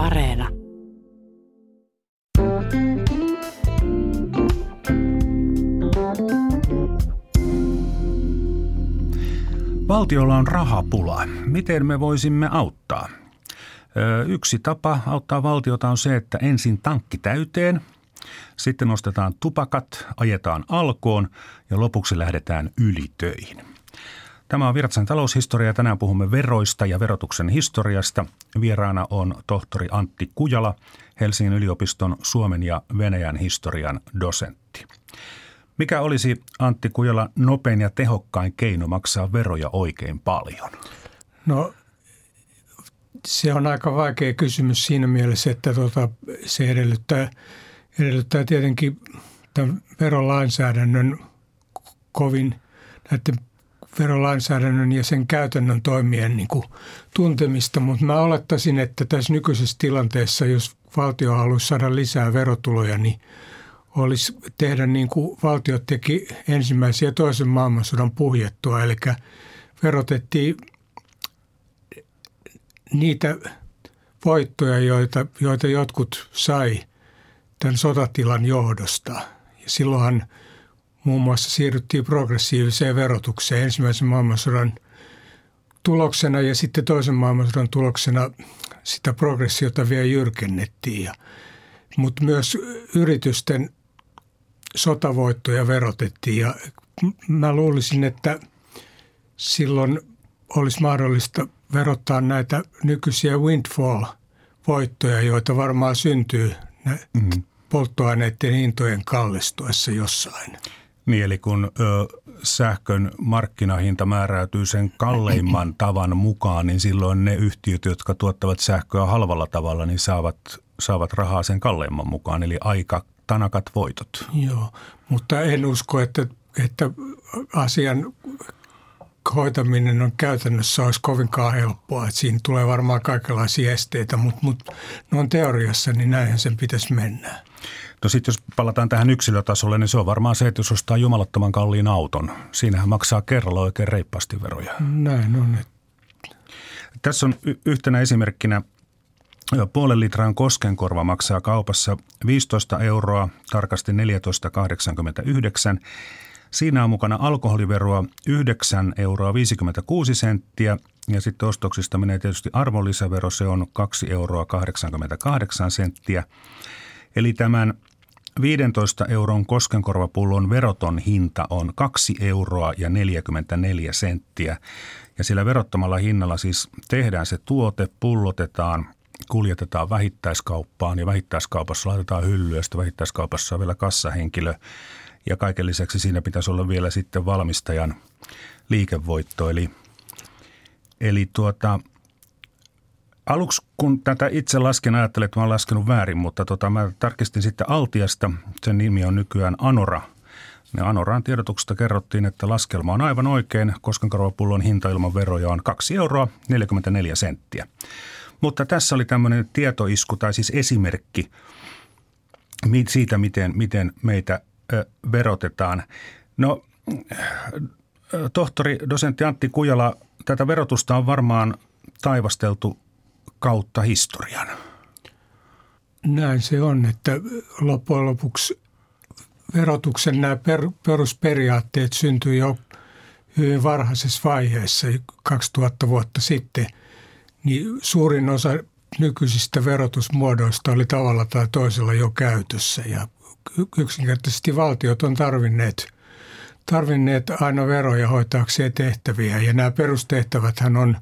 Areena. Valtiolla on rahapula. Miten me voisimme auttaa? Yksi tapa auttaa valtiota on se, että ensin tankki täyteen, sitten nostetaan tupakat, ajetaan alkoon ja lopuksi lähdetään ylitöihin. Tämä on Virtsan taloushistoria. Tänään puhumme veroista ja verotuksen historiasta. Vieraana on tohtori Antti Kujala, Helsingin yliopiston Suomen ja Venäjän historian dosentti. Mikä olisi Antti Kujala nopein ja tehokkain keino maksaa veroja oikein paljon? No se on aika vaikea kysymys siinä mielessä, että tuota, se edellyttää, edellyttää tietenkin tämän verolainsäädännön kovin näiden verolainsäädännön ja sen käytännön toimien niin kuin tuntemista, mutta mä olettaisin, että tässä nykyisessä tilanteessa, jos valtio haluaisi saada lisää verotuloja, niin olisi tehdä niin kuin valtio teki ensimmäisen ja toisen maailmansodan puhjettua, eli verotettiin niitä voittoja, joita, joita jotkut sai tämän sotatilan johdosta. Ja silloinhan muun muassa siirryttiin progressiiviseen verotukseen ensimmäisen maailmansodan tuloksena ja sitten toisen maailmansodan tuloksena sitä progressiota vielä jyrkennettiin. Mutta myös yritysten sotavoittoja verotettiin ja mä luulisin, että silloin olisi mahdollista verottaa näitä nykyisiä windfall-voittoja, joita varmaan syntyy mm-hmm. polttoaineiden hintojen kallistuessa jossain. Niin, eli kun ö, sähkön markkinahinta määräytyy sen kalleimman tavan mukaan, niin silloin ne yhtiöt, jotka tuottavat sähköä halvalla tavalla, niin saavat, saavat rahaa sen kalleimman mukaan, eli aika tanakat voitot. Joo, mutta en usko, että, että asian hoitaminen on käytännössä olisi kovinkaan helppoa. Että siinä tulee varmaan kaikenlaisia esteitä, mutta, mutta on teoriassa, niin näinhän sen pitäisi mennä. No sitten jos palataan tähän yksilötasolle, niin se on varmaan se, että jos ostaa jumalattoman kalliin auton, siinähän maksaa kerralla oikein reippaasti veroja. Näin on. Tässä on yhtenä esimerkkinä puolen litran koskenkorva maksaa kaupassa 15 euroa, tarkasti 14,89. Siinä on mukana alkoholiveroa 9 euroa 56 senttiä ja sitten ostoksista menee tietysti arvonlisävero, se on 2 euroa 88 senttiä. Eli tämän 15 euron koskenkorvapullon veroton hinta on 2 euroa ja 44 senttiä. Ja sillä verottomalla hinnalla siis tehdään se tuote, pullotetaan, kuljetetaan vähittäiskauppaan ja vähittäiskaupassa laitetaan sitten vähittäiskaupassa on vielä kassahenkilö. Ja kaiken lisäksi siinä pitäisi olla vielä sitten valmistajan liikevoitto. Eli, eli tuota, Aluksi kun tätä itse lasken, ajattelin, että mä olen laskenut väärin, mutta tota, mä tarkistin sitten Altiasta. Sen nimi on nykyään Anora. Ja Anoraan tiedotuksesta kerrottiin, että laskelma on aivan oikein. Koskenkorvapullon hinta ilman veroja on 2 euroa 44 senttiä. Mutta tässä oli tämmöinen tietoisku tai siis esimerkki siitä, miten, miten meitä verotetaan. No, tohtori, dosentti Antti Kujala, tätä verotusta on varmaan taivasteltu kautta historian. Näin se on, että loppujen lopuksi verotuksen nämä per, perusperiaatteet syntyi jo hyvin varhaisessa vaiheessa, 2000 vuotta sitten, niin suurin osa nykyisistä verotusmuodoista oli tavalla tai toisella jo käytössä ja yksinkertaisesti valtiot on tarvinneet, tarvinneet aina veroja hoitaakseen tehtäviä ja nämä perustehtäväthän on,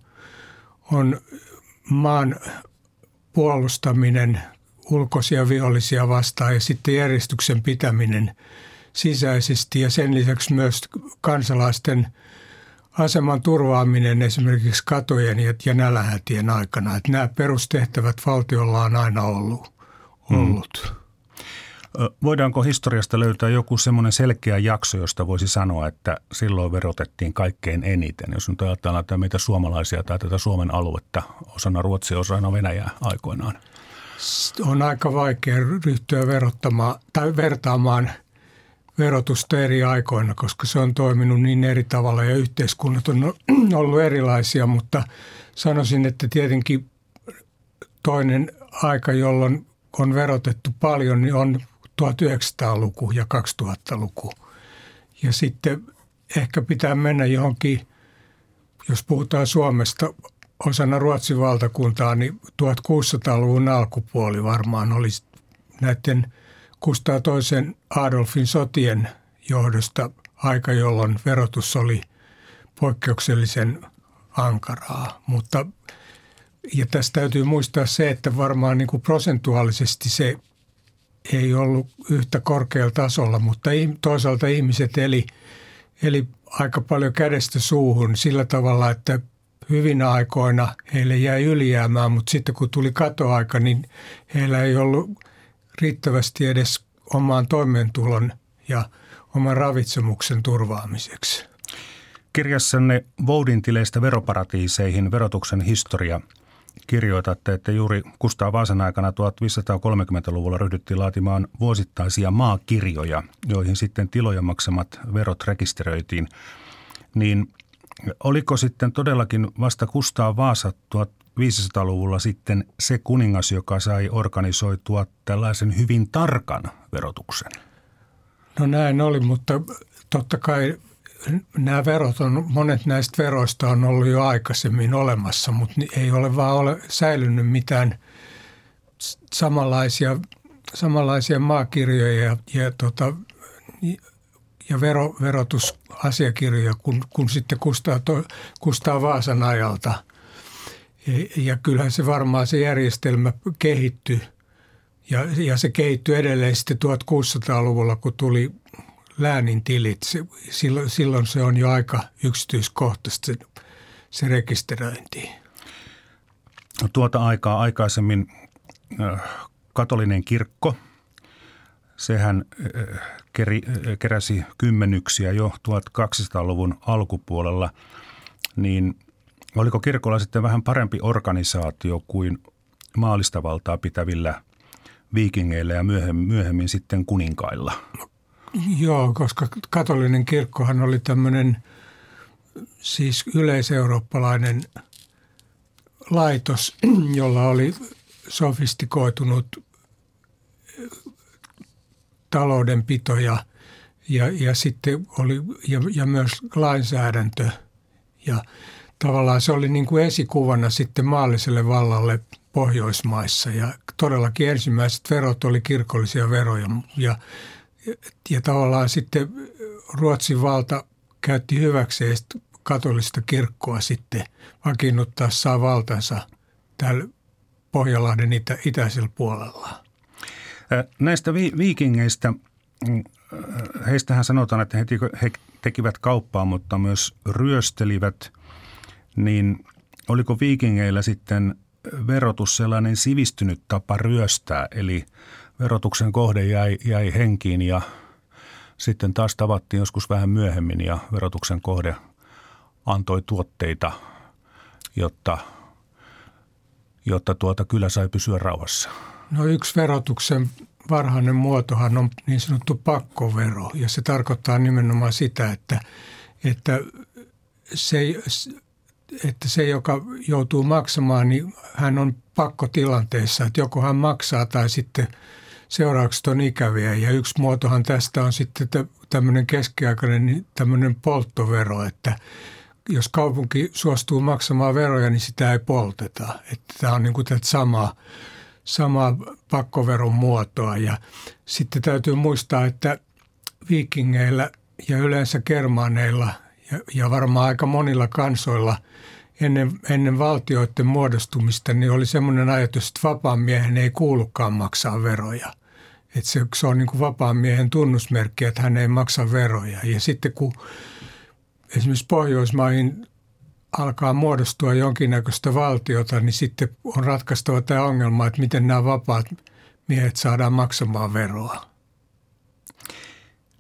on maan puolustaminen ulkoisia vihollisia vastaan ja sitten järjestyksen pitäminen sisäisesti ja sen lisäksi myös kansalaisten aseman turvaaminen esimerkiksi katojen ja nälähätien aikana. Että nämä perustehtävät valtiolla on aina ollut. ollut. Hmm. Voidaanko historiasta löytää joku semmoinen selkeä jakso, josta voisi sanoa, että silloin verotettiin kaikkein eniten? Jos nyt ajatellaan että meitä suomalaisia tai tätä Suomen aluetta osana Ruotsia, osana Venäjää aikoinaan. On aika vaikea ryhtyä verottamaan tai vertaamaan verotusta eri aikoina, koska se on toiminut niin eri tavalla ja yhteiskunnat on ollut erilaisia, mutta sanoisin, että tietenkin toinen aika, jolloin on verotettu paljon, niin on 1900-luku ja 2000-luku. Ja sitten ehkä pitää mennä johonkin, jos puhutaan Suomesta osana Ruotsin valtakuntaa, niin 1600-luvun alkupuoli varmaan oli näiden Kustaa toisen Adolfin sotien johdosta aika, jolloin verotus oli poikkeuksellisen ankaraa. Mutta ja tässä täytyy muistaa se, että varmaan niin kuin prosentuaalisesti se ei ollut yhtä korkealla tasolla, mutta toisaalta ihmiset eli, eli aika paljon kädestä suuhun sillä tavalla, että hyvinä aikoina heille jäi ylijäämään, mutta sitten kun tuli katoaika, niin heillä ei ollut riittävästi edes omaan toimeentulon ja oman ravitsemuksen turvaamiseksi. Kirjassanne Voudin tileistä veroparatiiseihin verotuksen historia kirjoitatte, että juuri Kustaa Vaasan aikana 1530-luvulla ryhdyttiin laatimaan vuosittaisia maakirjoja, joihin sitten tilojen maksamat verot rekisteröitiin. Niin oliko sitten todellakin vasta Kustaa Vaasa 1500-luvulla sitten se kuningas, joka sai organisoitua tällaisen hyvin tarkan verotuksen? No näin oli, mutta totta kai nämä verot on, monet näistä veroista on ollut jo aikaisemmin olemassa, mutta ei ole vaan ole säilynyt mitään samanlaisia, samanlaisia maakirjoja ja, ja, tota, ja vero, verotusasiakirjoja kuin, kuin sitten Kustaa, Kustaa Vaasan ajalta. Ja, ja kyllähän se varmaan se järjestelmä kehittyi ja, ja se kehittyi edelleen sitten 1600-luvulla, kun tuli läänin tilit, se, silloin, silloin se on jo aika yksityiskohtaista se, se rekisteröinti. No, tuota aikaa aikaisemmin katolinen kirkko, sehän keri, keräsi kymmenyksiä jo 1200-luvun alkupuolella, niin oliko kirkolla sitten vähän parempi organisaatio kuin maallista valtaa pitävillä viikingeillä ja myöhemmin, myöhemmin sitten kuninkailla? Joo, koska katolinen kirkkohan oli tämmöinen siis yleiseurooppalainen laitos, jolla oli sofistikoitunut taloudenpito ja, ja, ja sitten oli ja, ja myös lainsäädäntö. Ja tavallaan se oli niin kuin esikuvana sitten maalliselle vallalle Pohjoismaissa ja todellakin ensimmäiset verot oli kirkollisia veroja ja ja tavallaan sitten Ruotsin valta käytti hyväkseen katolista kirkkoa sitten saa valtansa täällä Pohjanlahden itä, itäisellä puolella. Näistä vi- viikingeistä, mm, heistähän sanotaan, että he tekivät kauppaa, mutta myös ryöstelivät, niin oliko viikingeillä sitten verotus sellainen sivistynyt tapa ryöstää, eli verotuksen kohde jäi, jäi henkiin ja sitten taas tavattiin joskus vähän myöhemmin ja verotuksen kohde antoi tuotteita, jotta, jotta tuota kyllä sai pysyä rauhassa. No yksi verotuksen varhainen muotohan on niin sanottu pakkovero ja se tarkoittaa nimenomaan sitä, että, että se, että se, joka joutuu maksamaan, niin hän on pakkotilanteessa, että joko hän maksaa tai sitten – seuraukset on ikäviä. Ja yksi muotohan tästä on sitten tämmöinen keskiaikainen niin tämmöinen polttovero, että jos kaupunki suostuu maksamaan veroja, niin sitä ei polteta. Että tämä on niin kuin tätä samaa, samaa pakkoveron muotoa. Ja sitten täytyy muistaa, että viikingeillä ja yleensä germaaneilla ja, ja varmaan aika monilla kansoilla ennen, ennen valtioiden muodostumista niin oli semmoinen ajatus, että vapaan miehen ei kuulukaan maksaa veroja. Että se, se on niin kuin vapaan miehen tunnusmerkki, että hän ei maksa veroja. Ja sitten kun esimerkiksi Pohjoismaihin alkaa muodostua jonkinnäköistä valtiota, niin sitten on ratkaistava tämä ongelma, että miten nämä vapaat miehet saadaan maksamaan veroa.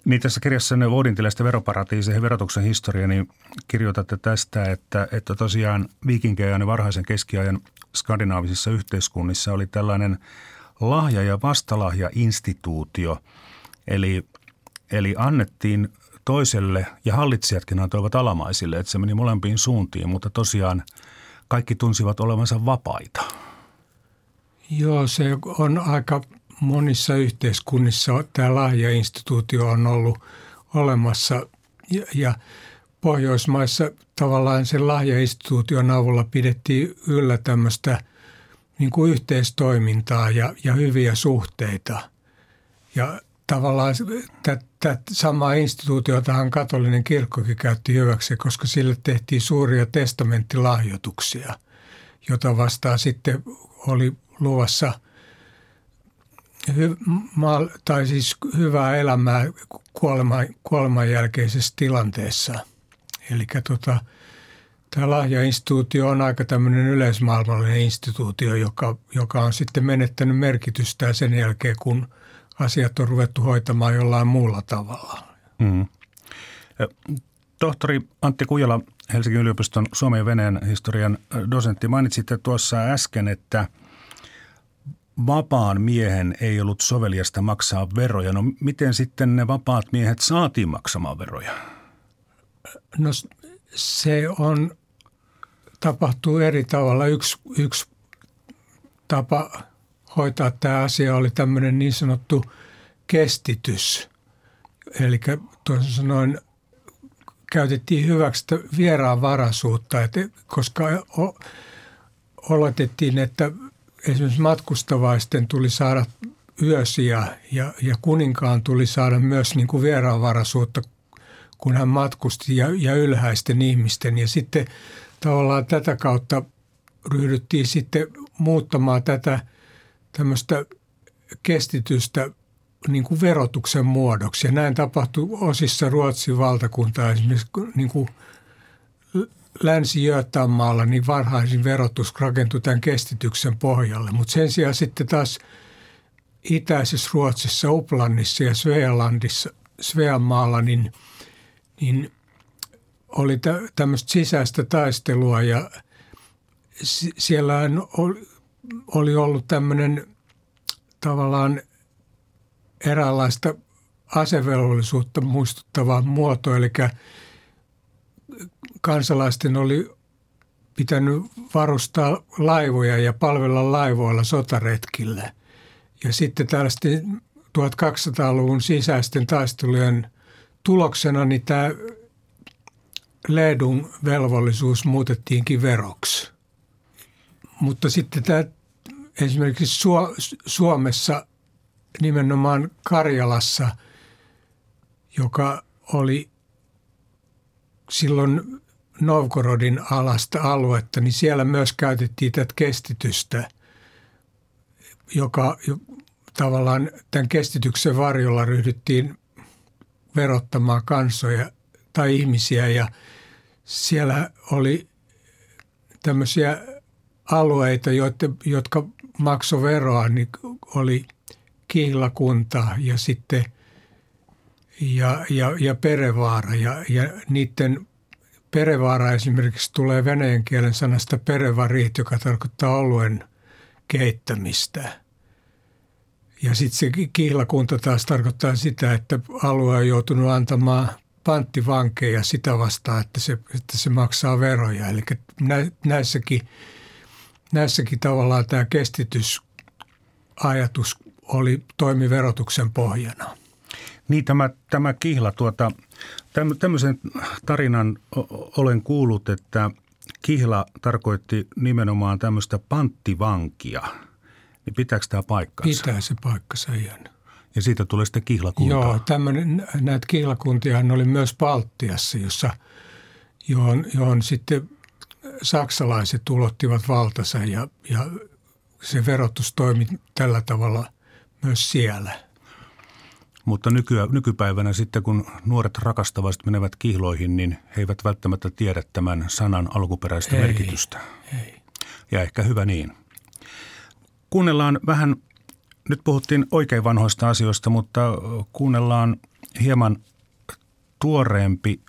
Niin tässä kirjassa ne Voudintiläisten veroparatiiseihin verotuksen historia, niin kirjoitatte tästä, että, että tosiaan viikinkeajan ja varhaisen keskiajan skandinaavisissa yhteiskunnissa oli tällainen – lahja- ja vastalahja-instituutio. Eli, eli annettiin toiselle, ja hallitsijatkin antoivat alamaisille, että se meni molempiin suuntiin, mutta tosiaan kaikki tunsivat olevansa vapaita. Joo, se on aika monissa yhteiskunnissa tämä lahjainstituutio on ollut olemassa ja, ja Pohjoismaissa tavallaan sen lahjainstituution avulla pidettiin yllä tämmöistä niin kuin yhteistoimintaa ja, ja hyviä suhteita. Ja tavallaan tätä samaa instituutiotahan katolinen kirkkokin käytti hyväksi, koska sille tehtiin suuria testamenttilahjoituksia, jota vastaan sitten oli luvassa hy, ma, tai siis hyvää elämää kuoleman, kuoleman jälkeisessä tilanteessa. Eli tota, tämä lahjainstituutio on aika tämmöinen yleismaailmallinen instituutio, joka, joka on sitten menettänyt merkitystään sen jälkeen, kun asiat on ruvettu hoitamaan jollain muulla tavalla. Mm. Tohtori Antti Kujala, Helsingin yliopiston Suomen ja Venäjän historian dosentti, mainitsitte tuossa äsken, että vapaan miehen ei ollut soveliasta maksaa veroja. No miten sitten ne vapaat miehet saatiin maksamaan veroja? No se on, tapahtuu eri tavalla. Yksi, yksi tapa hoitaa tämä asia oli tämmöinen niin sanottu kestitys. Eli tuossa sanoin, käytettiin hyväksi vieraan varaisuutta, että koska oletettiin, että esimerkiksi matkustavaisten tuli saada yösiä ja, ja kuninkaan tuli saada myös niin kuin vieraanvaraisuutta, kun hän matkusti ja, ja ylhäisten ihmisten. Ja sitten tavallaan tätä kautta ryhdyttiin sitten muuttamaan tätä tämmöistä kestitystä niin kuin verotuksen muodoksi. Ja näin tapahtui osissa Ruotsin valtakuntaa esimerkiksi niin kuin länsi maalla niin varhaisin verotus rakentui tämän kestityksen pohjalle. Mutta sen sijaan sitten taas itäisessä Ruotsissa, Uplannissa ja Svealandissa, Sveanmaalla, niin, niin oli tämmöistä sisäistä taistelua ja siellä oli ollut tämmöinen tavallaan eräänlaista asevelvollisuutta muistuttava muoto, eli kansalaisten oli pitänyt varustaa laivoja ja palvella laivoilla sotaretkille. Ja sitten tällaisten 1200-luvun sisäisten taistelujen tuloksena niin tämä Ledun velvollisuus muutettiinkin veroksi. Mutta sitten tämä esimerkiksi Suomessa nimenomaan Karjalassa, joka oli silloin Novgorodin alasta aluetta, niin siellä myös käytettiin tätä kestitystä, joka tavallaan tämän kestityksen varjolla ryhdyttiin verottamaan kansoja tai ihmisiä ja siellä oli tämmöisiä alueita, jotka maksoi veroa, niin oli kihlakunta ja sitten ja, ja, ja perevaara. Ja, ja niiden perevaara esimerkiksi tulee venäjän kielen sanasta perevarit, joka tarkoittaa oluen keittämistä. Ja sitten se kihlakunta taas tarkoittaa sitä, että alue on joutunut antamaan panttivankeja sitä vastaan, että se, että se maksaa veroja. Eli näissäkin, näissäkin tavallaan tämä kestitysajatus oli toimi verotuksen pohjana. Niin tämä, tämä kihla, tuota, tämmöisen tarinan olen kuullut, että kihla tarkoitti nimenomaan tämmöistä panttivankia. Niin pitääkö tämä paikkansa? Pitää se paikkansa ihan. Ja siitä tulee sitten kihlakunta. Joo, tämmöinen, näitä kihlakuntia oli myös Baltiassa, jossa, johon, johon sitten saksalaiset tulottivat valtansa ja, ja se verotus toimi tällä tavalla myös siellä – mutta nykyä, nykypäivänä sitten, kun nuoret rakastavaiset menevät kihloihin, niin he eivät välttämättä tiedä tämän sanan alkuperäistä ei, merkitystä. Ei. Ja ehkä hyvä niin. Kuunnellaan vähän, nyt puhuttiin oikein vanhoista asioista, mutta kuunnellaan hieman tuoreempi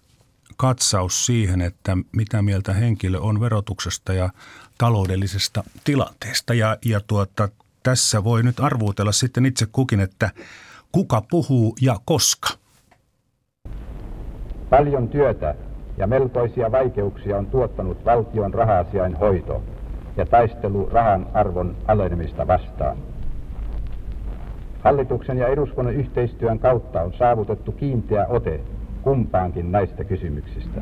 katsaus siihen, että mitä mieltä henkilö on verotuksesta ja taloudellisesta tilanteesta. Ja, ja tuota, tässä voi nyt arvuutella sitten itse kukin, että – kuka puhuu ja koska. Paljon työtä ja melkoisia vaikeuksia on tuottanut valtion rahasiain hoito. ja taistelu rahan arvon alenemista vastaan. Hallituksen ja eduskunnan yhteistyön kautta on saavutettu kiinteä ote kumpaankin näistä kysymyksistä.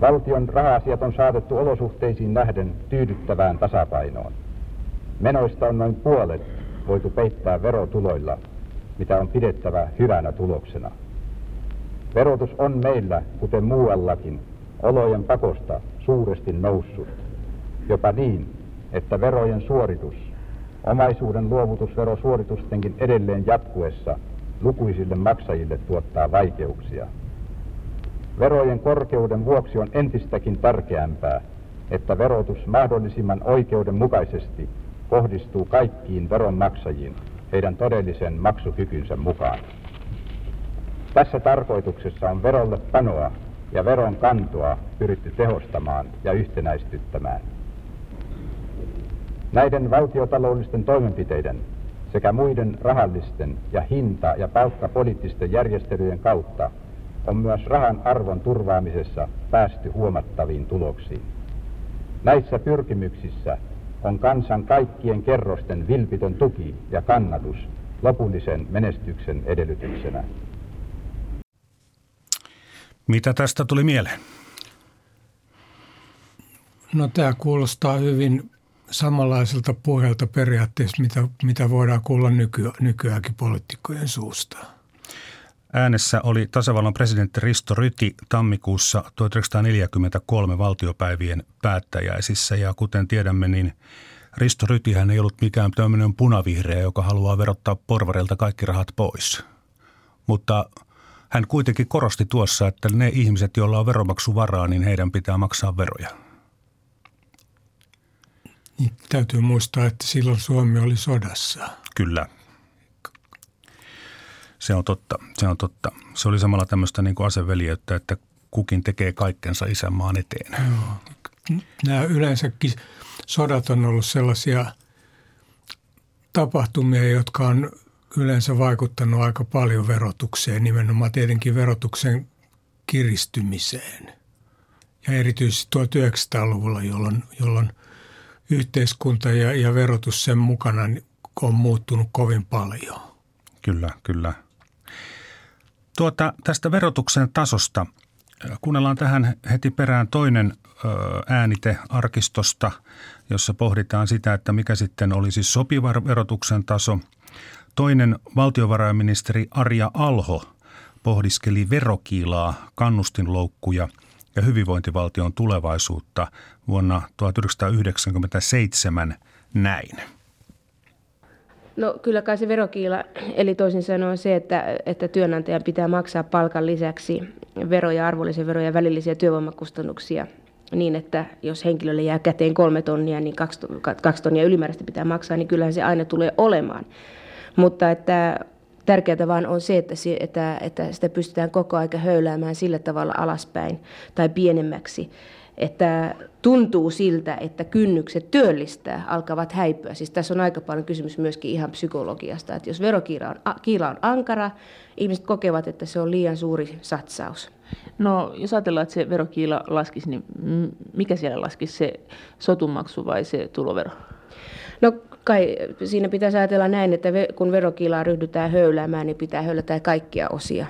Valtion raha-asiat on saatettu olosuhteisiin nähden tyydyttävään tasapainoon. Menoista on noin puolet voitu peittää verotuloilla, mitä on pidettävä hyvänä tuloksena. Verotus on meillä, kuten muuallakin, olojen pakosta suuresti noussut. Jopa niin, että verojen suoritus, omaisuuden luovutusverosuoritustenkin edelleen jatkuessa lukuisille maksajille tuottaa vaikeuksia. Verojen korkeuden vuoksi on entistäkin tärkeämpää, että verotus mahdollisimman oikeudenmukaisesti kohdistuu kaikkiin veronmaksajiin heidän todellisen maksukykynsä mukaan. Tässä tarkoituksessa on verolle panoa ja veron kantoa pyritty tehostamaan ja yhtenäistyttämään. Näiden valtiotaloudellisten toimenpiteiden sekä muiden rahallisten ja hinta- ja palkkapoliittisten järjestelyjen kautta on myös rahan arvon turvaamisessa päästy huomattaviin tuloksiin. Näissä pyrkimyksissä on kansan kaikkien kerrosten vilpitön tuki ja kannatus lopullisen menestyksen edellytyksenä. Mitä tästä tuli mieleen? No tämä kuulostaa hyvin samanlaiselta puheelta periaatteessa, mitä, mitä voidaan kuulla nyky, nykyäänkin poliitikkojen suusta. Äänessä oli tasavallan presidentti Risto Ryti tammikuussa 1943 valtiopäivien päättäjäisissä ja kuten tiedämme, niin Risto Rytihän ei ollut mikään tämmöinen punavihreä, joka haluaa verottaa porvareilta kaikki rahat pois. Mutta hän kuitenkin korosti tuossa, että ne ihmiset, joilla on veromaksuvaraa, niin heidän pitää maksaa veroja. Niin, täytyy muistaa, että silloin Suomi oli sodassa. Kyllä. Se on totta, se on totta. Se oli samalla tämmöistä niin kuin aseveljeyttä, että kukin tekee kaikkensa isänmaan eteen. Joo. Nämä yleensäkin sodat on ollut sellaisia tapahtumia, jotka on yleensä vaikuttanut aika paljon verotukseen, nimenomaan tietenkin verotuksen kiristymiseen. Ja erityisesti 1900-luvulla, jolloin, jolloin yhteiskunta ja, ja verotus sen mukana on muuttunut kovin paljon. Kyllä, kyllä. Tuota, tästä verotuksen tasosta kuunnellaan tähän heti perään toinen äänite arkistosta, jossa pohditaan sitä, että mikä sitten olisi sopiva verotuksen taso. Toinen valtiovarainministeri Arja Alho pohdiskeli verokiilaa, kannustinloukkuja ja hyvinvointivaltion tulevaisuutta vuonna 1997 näin. No kyllä kai se verokiila, eli toisin sanoen se, että, että työnantajan pitää maksaa palkan lisäksi veroja, arvonlisäveroja veroja ja välillisiä työvoimakustannuksia niin, että jos henkilölle jää käteen kolme tonnia, niin kaksi, kaksi tonnia ylimääräistä pitää maksaa, niin kyllähän se aina tulee olemaan. Mutta että tärkeää vaan on se, että, että, että sitä pystytään koko aika höyläämään sillä tavalla alaspäin tai pienemmäksi, että tuntuu siltä, että kynnykset työllistää alkavat häipyä. Siis tässä on aika paljon kysymys myöskin ihan psykologiasta, että jos verokiila on, kiila on ankara, ihmiset kokevat, että se on liian suuri satsaus. No jos ajatellaan, että se verokiila laskisi, niin mikä siellä laskisi, se sotumaksu vai se tulovero? No kai siinä pitäisi ajatella näin, että kun verokiilaa ryhdytään höyläämään, niin pitää höylätä kaikkia osia.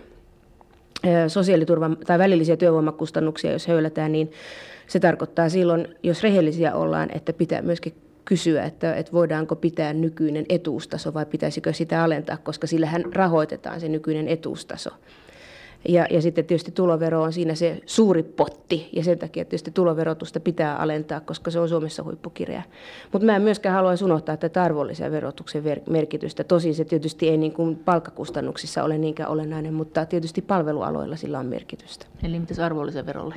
Sosiaaliturvan tai välillisiä työvoimakustannuksia, jos höylätään, niin se tarkoittaa silloin, jos rehellisiä ollaan, että pitää myöskin kysyä, että, että voidaanko pitää nykyinen etuustaso vai pitäisikö sitä alentaa, koska sillähän rahoitetaan se nykyinen etuustaso. Ja, ja sitten tietysti tulovero on siinä se suuri potti ja sen takia tietysti tuloverotusta pitää alentaa, koska se on Suomessa huippukirja. Mutta mä en myöskään haluaisi unohtaa tätä arvonlisäverotuksen merkitystä. Tosin se tietysti ei niin kuin palkkakustannuksissa ole niinkään olennainen, mutta tietysti palvelualoilla sillä on merkitystä. Eli mitäs arvonlisäverolle?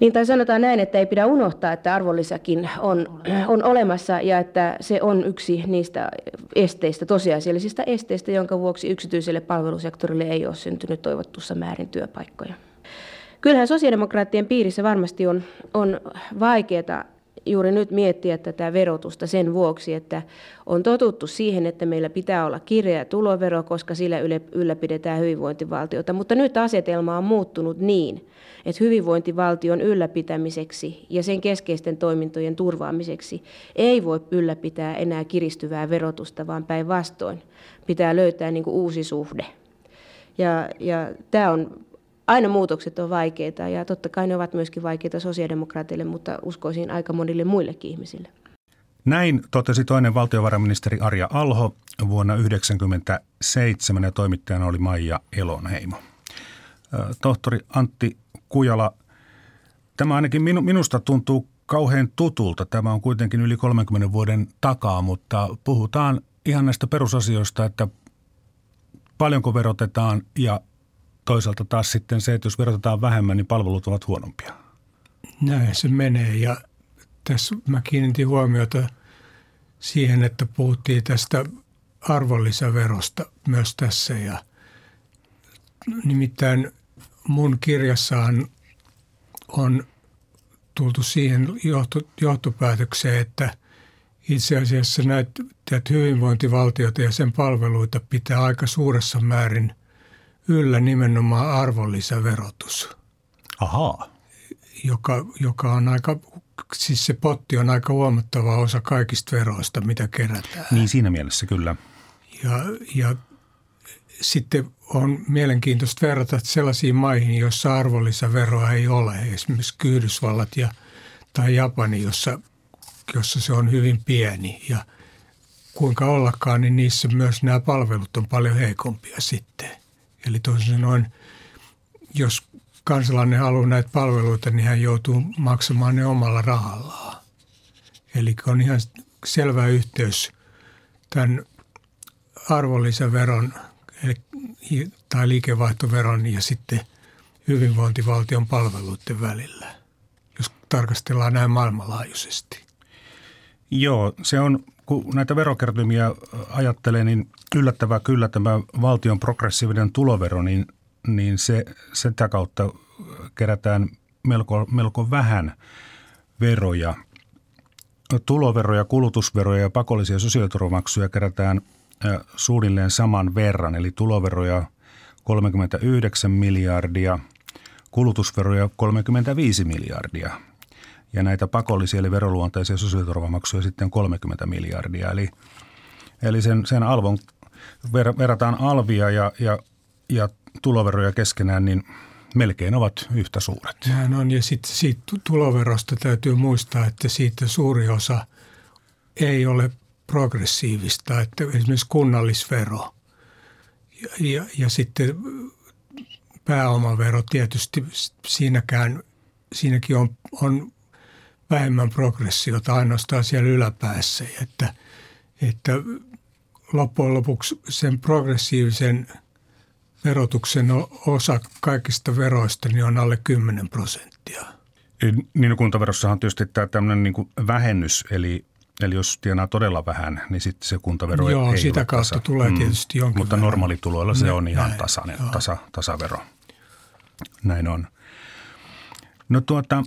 Niin tai sanotaan näin, että ei pidä unohtaa, että arvonlisäkin on, on olemassa ja että se on yksi niistä esteistä, tosiasiallisista esteistä, jonka vuoksi yksityiselle palvelusektorille ei ole syntynyt toivottussa määrin työpaikkoja. Kyllähän sosiaalidemokraattien piirissä varmasti on, on vaikeaa juuri nyt miettiä tätä verotusta sen vuoksi, että on totuttu siihen, että meillä pitää olla kireä tulovero, koska sillä ylläpidetään hyvinvointivaltiota. Mutta nyt asetelma on muuttunut niin, että hyvinvointivaltion ylläpitämiseksi ja sen keskeisten toimintojen turvaamiseksi ei voi ylläpitää enää kiristyvää verotusta, vaan päinvastoin pitää löytää niin kuin uusi suhde. Ja, ja tämä on aina muutokset on vaikeita ja totta kai ne ovat myöskin vaikeita sosiaalidemokraateille, mutta uskoisin aika monille muillekin ihmisille. Näin totesi toinen valtiovarainministeri Arja Alho vuonna 1997 ja toimittajana oli Maija Elonheimo. Tohtori Antti Kujala, tämä ainakin minusta tuntuu kauhean tutulta. Tämä on kuitenkin yli 30 vuoden takaa, mutta puhutaan ihan näistä perusasioista, että paljonko verotetaan ja toisaalta taas sitten se, että jos verotetaan vähemmän, niin palvelut ovat huonompia. Näin se menee ja tässä mä kiinnitin huomiota siihen, että puhuttiin tästä arvonlisäverosta myös tässä ja nimittäin mun kirjassaan on tultu siihen johtopäätökseen, että itse asiassa näitä, hyvinvointivaltiota ja sen palveluita pitää aika suuressa määrin yllä nimenomaan arvonlisäverotus. Ahaa. Joka, joka on aika, siis se potti on aika huomattava osa kaikista veroista, mitä kerätään. Niin siinä mielessä kyllä. Ja, ja sitten on mielenkiintoista verrata sellaisiin maihin, joissa arvonlisäveroa ei ole, esimerkiksi Yhdysvallat ja, tai Japani, jossa, jossa se on hyvin pieni. Ja kuinka ollakaan, niin niissä myös nämä palvelut on paljon heikompia sitten. Eli toisin sanoen, jos kansalainen haluaa näitä palveluita, niin hän joutuu maksamaan ne omalla rahallaan. Eli on ihan selvä yhteys tämän arvonlisäveron tai liikevaihtoveron ja sitten hyvinvointivaltion palveluiden välillä, jos tarkastellaan näin maailmanlaajuisesti. Joo, se on kun näitä verokertymiä ajattelee, niin yllättävää kyllä tämä valtion progressiivinen tulovero, niin, niin se, sitä kautta kerätään melko, melko vähän veroja. Tuloveroja, kulutusveroja ja pakollisia sosiaaliturvamaksuja kerätään suunnilleen saman verran, eli tuloveroja 39 miljardia, kulutusveroja 35 miljardia – ja näitä pakollisia eli veroluonteisia sosiaaliturvamaksuja sitten 30 miljardia. Eli, eli sen, sen alvon ver, verrataan alvia ja, ja, ja tuloveroja keskenään, niin melkein ovat yhtä suuret. Näin on ja sitten siitä tuloverosta täytyy muistaa, että siitä suuri osa ei ole progressiivista, että esimerkiksi kunnallisvero ja, ja, ja sitten pääomavero tietysti siinäkään, siinäkin on, on vähemmän progressiota ainoastaan siellä yläpäässä. Että, että loppujen lopuksi sen progressiivisen verotuksen osa kaikista veroista niin on alle 10 prosenttia. Niin kuntaverossahan on tietysti tämä tämmöinen niin vähennys, eli, eli jos tienaa todella vähän, niin sitten se kuntavero Joo, ei sitä ole kautta tasa. tulee tietysti jonkin Mutta verran. normaalituloilla se on ihan näin, tasainen, joo. tasa, tasavero. Näin on. No tuota,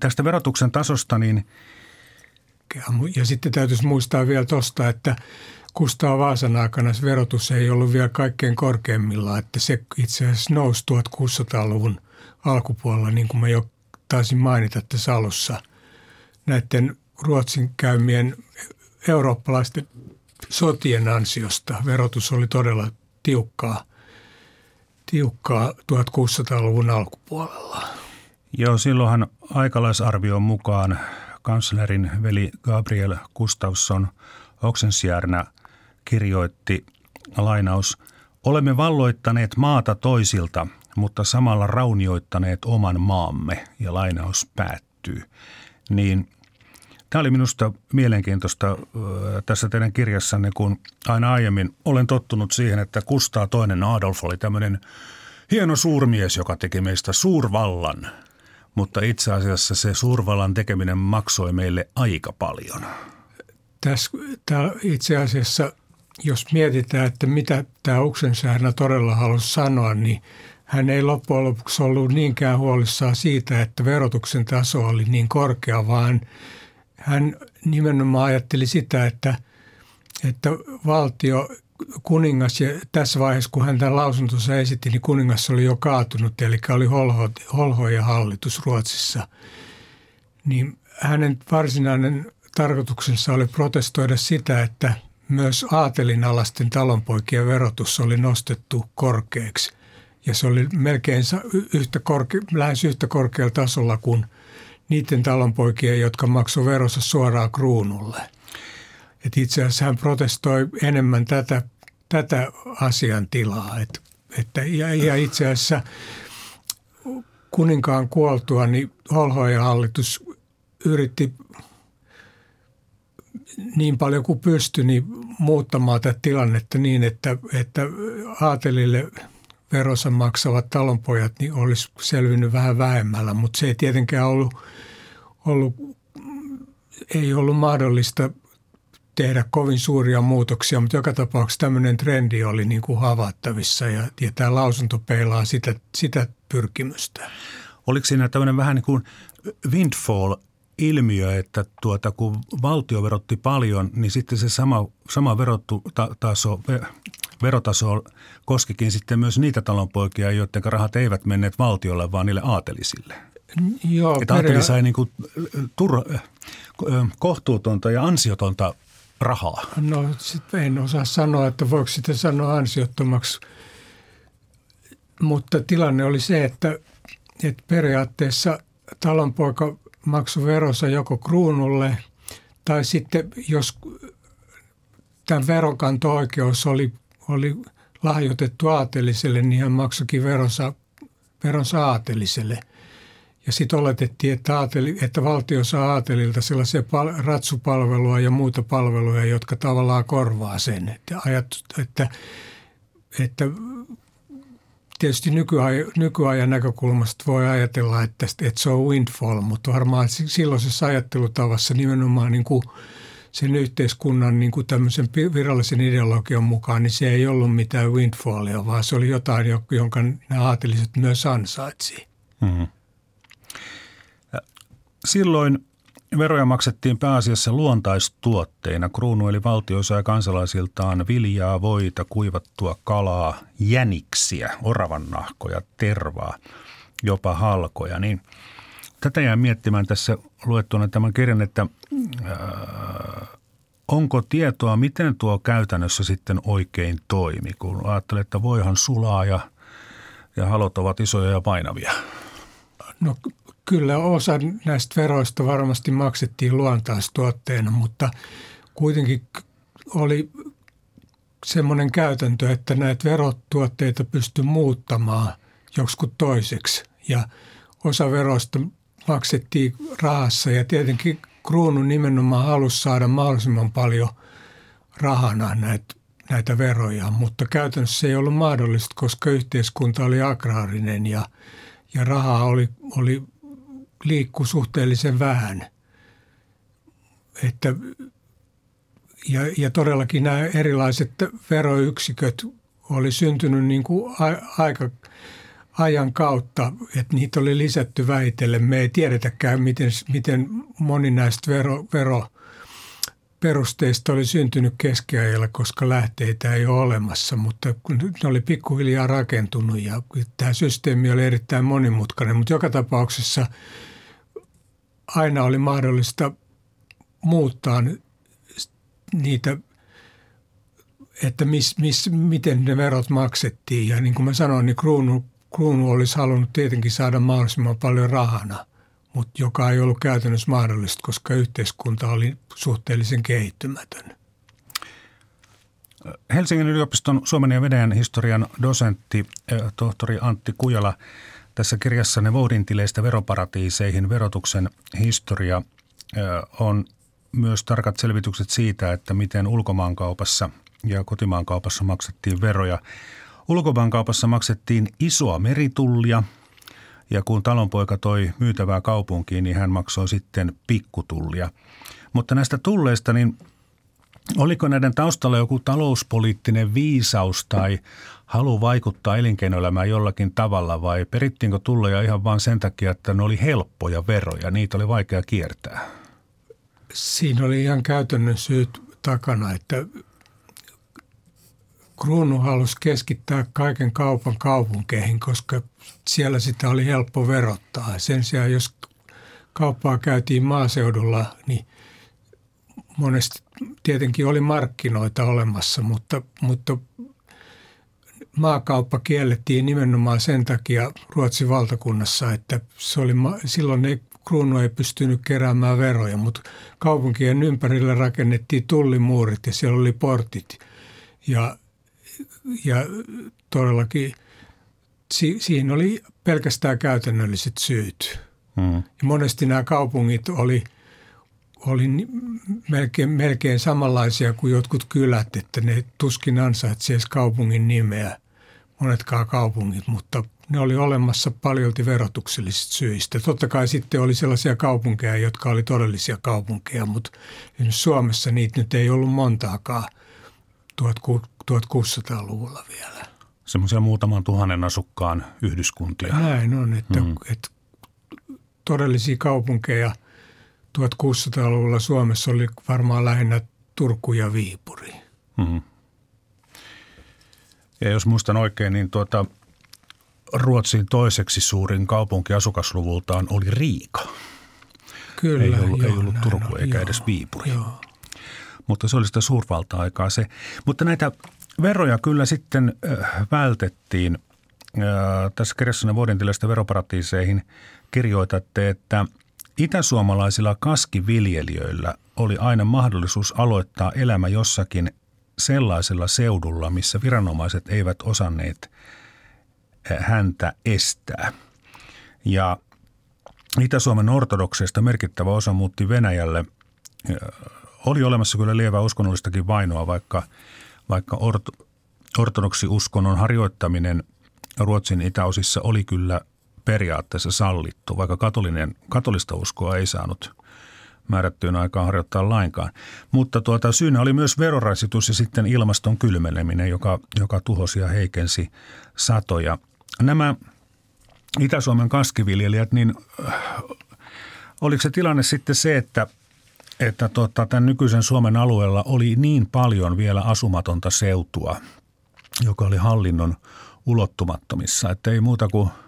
tästä verotuksen tasosta, niin Ja sitten täytyisi muistaa vielä tuosta, että Kustaa Vaasan aikana se verotus ei ollut vielä kaikkein korkeimmillaan, että se itse asiassa nousi 1600-luvun alkupuolella, niin kuin mä jo taisin mainita tässä alussa, näiden Ruotsin käymien eurooppalaisten sotien ansiosta verotus oli todella tiukkaa, tiukkaa 1600-luvun alkupuolella. Joo, silloinhan aikalaisarvion mukaan kanslerin veli Gabriel Gustafsson Oxensjärnä kirjoitti lainaus Olemme valloittaneet maata toisilta, mutta samalla raunioittaneet oman maamme ja lainaus päättyy. Niin Tämä oli minusta mielenkiintoista tässä teidän kirjassanne, kun aina aiemmin olen tottunut siihen, että Kustaa toinen Adolf oli tämmöinen hieno suurmies, joka teki meistä suurvallan. Mutta itse asiassa se suurvallan tekeminen maksoi meille aika paljon. Tässä tää itse asiassa, jos mietitään, että mitä tämä Uksensäärnä todella halusi sanoa, niin hän ei loppujen lopuksi ollut niinkään huolissaan siitä, että verotuksen taso oli niin korkea, vaan hän nimenomaan ajatteli sitä, että, että valtio, kuningas, ja tässä vaiheessa kun hän tämän lausuntonsa esitti, niin kuningas oli jo kaatunut, eli oli Holho, Holho ja hallitus Ruotsissa. Niin hänen varsinainen tarkoituksensa oli protestoida sitä, että myös aatelinalaisten talonpoikien verotus oli nostettu korkeaksi. Ja se oli melkein yhtä korke, lähes yhtä korkealla tasolla kuin niiden talonpoikien, jotka maksoivat verossa suoraan kruunulle. Et itse asiassa hän protestoi enemmän tätä, tätä asiantilaa. Et, että, ja, ja itse asiassa kuninkaan kuoltua, niin Holhojen hallitus yritti niin paljon kuin pystyi niin muuttamaan tätä tilannetta niin, että, että aatelille verossa maksavat talonpojat niin olisi selvinnyt vähän vähemmällä, mutta se ei tietenkään ollut, ollut, ei ollut mahdollista tehdä kovin suuria muutoksia, mutta joka tapauksessa tämmöinen trendi oli niin kuin havaittavissa ja, ja tämä lausunto peilaa sitä, sitä pyrkimystä. Oliko siinä tämmöinen vähän niin kuin windfall ilmiö, että tuota, kun valtio verotti paljon, niin sitten se sama, sama verotaso, verotaso koskikin sitten myös niitä talonpoikia, joiden rahat eivät menneet valtiolle, vaan niille aatelisille. Joo, että aateli sai niin kuin tur, kohtuutonta ja ansiotonta rahaa. No sitten en osaa sanoa, että voiko sitten sanoa ansiottomaksi, mutta tilanne oli se, että, että periaatteessa talonpoika maksoi veronsa joko kruunulle tai sitten jos tämä veronkanto-oikeus oli, oli lahjoitettu aateliselle, niin hän maksoikin veronsa, veronsa aateliselle. Ja sitten oletettiin, että, aateli, että valtio saa aatelilta sellaisia pal- ratsupalvelua ja muuta palveluja, jotka tavallaan korvaa sen. Että, ajat, että, että tietysti nykyajan, nykyajan näkökulmasta voi ajatella, että, että se on windfall, mutta varmaan silloisessa ajattelutavassa nimenomaan niin kuin sen yhteiskunnan niin kuin tämmöisen virallisen ideologian mukaan, niin se ei ollut mitään windfallia, vaan se oli jotain, jonka nämä aateliset myös ansaitsivat. Mm-hmm. Silloin Veroja maksettiin pääasiassa luontaistuotteina. Kruunu eli valtio sai kansalaisiltaan viljaa, voita, kuivattua kalaa, jäniksiä, oravannahkoja, tervaa, jopa halkoja. Niin tätä jää miettimään tässä luettuna tämän kirjan, että äh, onko tietoa, miten tuo käytännössä sitten oikein toimi, kun ajattelee, että voihan sulaa ja, ja halot ovat isoja ja painavia. No kyllä osa näistä veroista varmasti maksettiin luontaistuotteena, mutta kuitenkin oli semmoinen käytäntö, että näitä verotuotteita pystyi muuttamaan joskus toiseksi. Ja osa veroista maksettiin rahassa ja tietenkin kruunu nimenomaan halusi saada mahdollisimman paljon rahana näitä, näitä veroja, mutta käytännössä se ei ollut mahdollista, koska yhteiskunta oli agraarinen ja, ja rahaa oli, oli liikkui suhteellisen vähän. Että, ja, ja todellakin nämä erilaiset veroyksiköt oli syntynyt niin kuin a, aika ajan kautta, että niitä oli lisätty väitellen. Me ei tiedetäkään, miten, miten moni näistä vero, vero perusteista oli syntynyt keskiajalla, koska lähteitä ei ole olemassa, mutta ne oli pikkuhiljaa rakentunut ja tämä systeemi oli erittäin monimutkainen, mutta joka tapauksessa – aina oli mahdollista muuttaa niitä, että mis, mis, miten ne verot maksettiin. Ja niin kuin mä sanoin, niin kruunu, kruunu olisi halunnut tietenkin saada mahdollisimman paljon rahana, mutta joka ei ollut käytännössä mahdollista, koska yhteiskunta oli suhteellisen kehittymätön. Helsingin yliopiston Suomen ja Venäjän historian dosentti eh, tohtori Antti Kujala – tässä kirjassanne voudintileistä veroparatiiseihin verotuksen historia on myös tarkat selvitykset siitä, että miten ulkomaankaupassa ja kotimaankaupassa maksettiin veroja. Ulkomaankaupassa maksettiin isoa meritullia ja kun talonpoika toi myytävää kaupunkiin, niin hän maksoi sitten pikkutullia. Mutta näistä tulleista niin Oliko näiden taustalla joku talouspoliittinen viisaus tai halu vaikuttaa elinkeinoelämään jollakin tavalla vai perittiinkö tulleja ihan vain sen takia, että ne oli helppoja veroja, niitä oli vaikea kiertää? Siinä oli ihan käytännön syyt takana, että kruunu halusi keskittää kaiken kaupan kaupunkeihin, koska siellä sitä oli helppo verottaa. Sen sijaan, jos kauppaa käytiin maaseudulla, niin monesti tietenkin oli markkinoita olemassa, mutta, mutta maakauppa kiellettiin nimenomaan sen takia Ruotsin valtakunnassa, että se oli, silloin ei, kruunu ei pystynyt keräämään veroja, mutta kaupunkien ympärille rakennettiin tullimuurit ja siellä oli portit. Ja, ja todellakin si, siihen oli pelkästään käytännölliset syyt. Mm. Ja monesti nämä kaupungit oli, oli melkein, melkein samanlaisia kuin jotkut kylät, että ne tuskin ansaitsisi kaupungin nimeä – monetkaan kaupungit, mutta ne oli olemassa paljolti verotuksellisista syistä. Totta kai sitten oli sellaisia kaupunkeja, jotka oli todellisia kaupunkeja, mutta Suomessa niitä nyt ei ollut montaakaan 1600-luvulla vielä. Semmoisia muutaman tuhannen asukkaan yhdyskuntia. Näin on, että, mm. että todellisia kaupunkeja 1600-luvulla Suomessa oli varmaan lähinnä Turku ja Viipuri. Mm. Ja jos muistan oikein, niin tuota, Ruotsin toiseksi suurin kaupunki asukasluvultaan oli Riika. Kyllä, ei ollut, joo, ei ollut Turku on, eikä joo, edes Viipuri. Joo. Mutta se oli sitä suurvalta-aikaa se. Mutta näitä veroja kyllä sitten äh, vältettiin. Äh, tässä kirjassanne vuodentilasta veroparatiiseihin kirjoitatte, että itäsuomalaisilla kaskiviljelijöillä oli aina mahdollisuus aloittaa elämä jossakin sellaisella seudulla, missä viranomaiset eivät osanneet eh, häntä estää. Ja Itä-Suomen ortodokseista merkittävä osa muutti Venäjälle. Oli olemassa kyllä lievää uskonnollistakin vainoa, vaikka, vaikka orto, ortodoksiuskonnon harjoittaminen Ruotsin itäosissa oli kyllä periaatteessa sallittu, vaikka katolinen, katolista uskoa ei saanut – määrättyyn aikaan harjoittaa lainkaan. Mutta tuota, syynä oli myös verorasitus ja sitten ilmaston kylmeneminen, joka, joka tuhosi ja heikensi satoja. Nämä Itä-Suomen kaskiviljelijät, niin äh, oliko se tilanne sitten se, että että tota, tämän nykyisen Suomen alueella oli niin paljon vielä asumatonta seutua, joka oli hallinnon ulottumattomissa, että ei muuta kuin –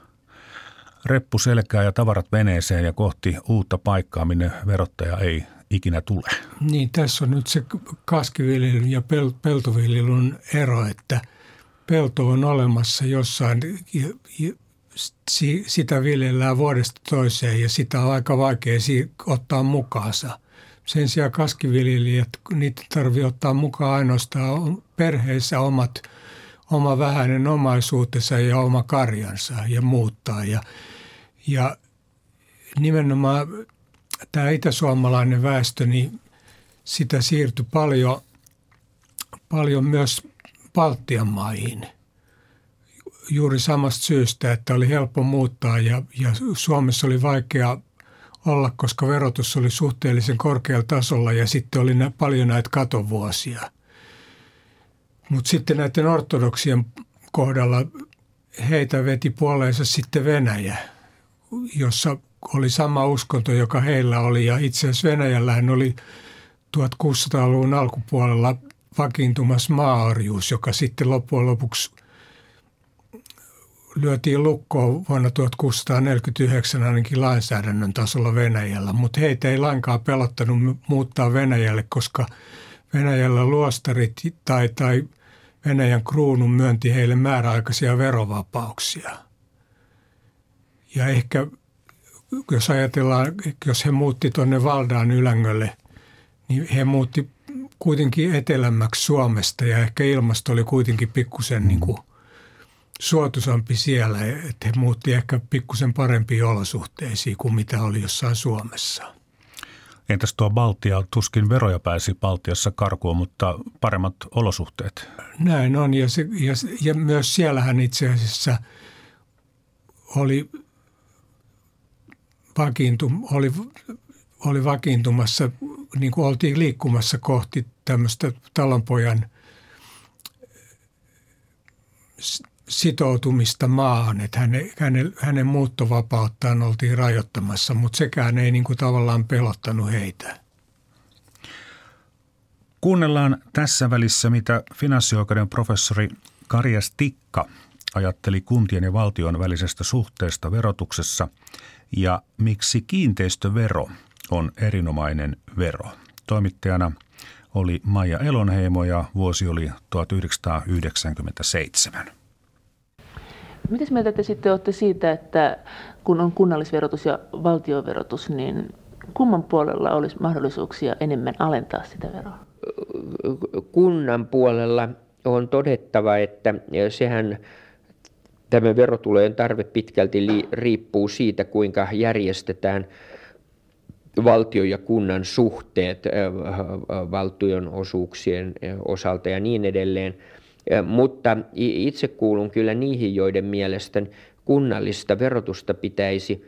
reppu selkää ja tavarat veneeseen ja kohti uutta paikkaa, minne verottaja ei ikinä tule. Niin, tässä on nyt se kaskiviljelyn ja pel- peltoviljelyn ero, että pelto on olemassa jossain sitä viljellään vuodesta toiseen ja sitä on aika vaikea ottaa mukaansa. Sen sijaan kaskiviljelijät, niitä tarvii ottaa mukaan ainoastaan perheessä omat, oma vähäinen omaisuutensa ja oma karjansa ja muuttaa. Ja ja nimenomaan tämä itäsuomalainen väestö, niin sitä siirtyi paljon, paljon myös Baltian maihin. Juuri samasta syystä, että oli helppo muuttaa ja, ja Suomessa oli vaikea olla, koska verotus oli suhteellisen korkealla tasolla ja sitten oli paljon näitä katovuosia. Mutta sitten näiden ortodoksien kohdalla heitä veti puoleensa sitten Venäjä – jossa oli sama uskonto, joka heillä oli. Ja itse asiassa Venäjällähän oli 1600-luvun alkupuolella vakiintumassa maaorjuus, joka sitten loppujen lopuksi lyötiin lukkoon vuonna 1649 ainakin lainsäädännön tasolla Venäjällä, mutta heitä ei lainkaan pelottanut muuttaa Venäjälle, koska Venäjällä luostarit tai, tai Venäjän kruunun myönti heille määräaikaisia verovapauksia – ja ehkä jos ajatellaan, jos he muutti tuonne Valdaan Ylängölle, niin he muutti kuitenkin etelämmäksi Suomesta ja ehkä ilmasto oli kuitenkin pikkusen niin kuin suotuisampi siellä, että he muutti ehkä pikkusen parempiin olosuhteisiin kuin mitä oli jossain Suomessa. Entäs tuo Baltia, tuskin veroja pääsi Baltiassa karkuun, mutta paremmat olosuhteet? Näin on ja, se, ja, ja myös siellähän itse asiassa oli vakiintu, oli oli vakiintumassa, niin kuin oltiin liikkumassa kohti tämmöistä talonpojan sitoutumista maahan, että hänen, hänen, hänen muuttovapauttaan oltiin rajoittamassa, mutta sekään ei niin kuin tavallaan pelottanut heitä. Kuunnellaan tässä välissä, mitä finanssioikeuden professori Karjas Tikka ajatteli kuntien ja valtion välisestä suhteesta verotuksessa ja miksi kiinteistövero on erinomainen vero. Toimittajana oli Maija Elonheimo ja vuosi oli 1997. Mitäs mieltä te sitten olette siitä, että kun on kunnallisverotus ja valtioverotus, niin kumman puolella olisi mahdollisuuksia enemmän alentaa sitä veroa? Kunnan puolella on todettava, että sehän tämä verotulojen tarve pitkälti riippuu siitä, kuinka järjestetään valtio- ja kunnan suhteet valtion osuuksien osalta ja niin edelleen. Mutta itse kuulun kyllä niihin, joiden mielestä kunnallista verotusta pitäisi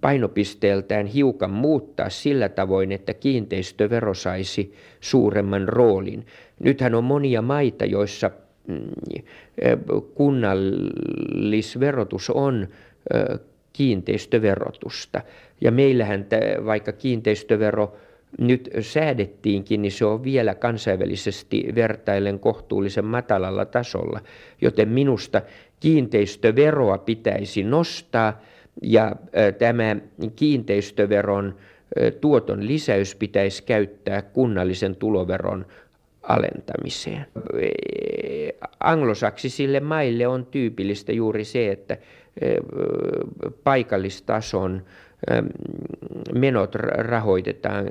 painopisteeltään hiukan muuttaa sillä tavoin, että kiinteistövero saisi suuremman roolin. Nythän on monia maita, joissa mm, kunnallisverotus on kiinteistöverotusta. Ja meillähän vaikka kiinteistövero nyt säädettiinkin, niin se on vielä kansainvälisesti vertaillen kohtuullisen matalalla tasolla. Joten minusta kiinteistöveroa pitäisi nostaa ja tämä kiinteistöveron tuoton lisäys pitäisi käyttää kunnallisen tuloveron alentamiseen. Anglosaksisille maille on tyypillistä juuri se, että paikallistason menot rahoitetaan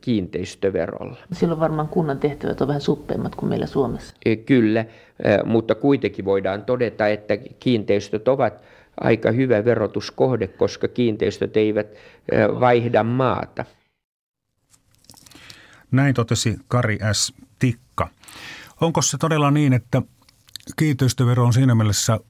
kiinteistöverolla. Silloin varmaan kunnan tehtävät on vähän suppeimmat kuin meillä Suomessa. Kyllä, mutta kuitenkin voidaan todeta, että kiinteistöt ovat aika hyvä verotuskohde, koska kiinteistöt eivät vaihda maata. Näin totesi Kari S. Tikka. Onko se todella niin, että kiinteistövero on siinä mielessä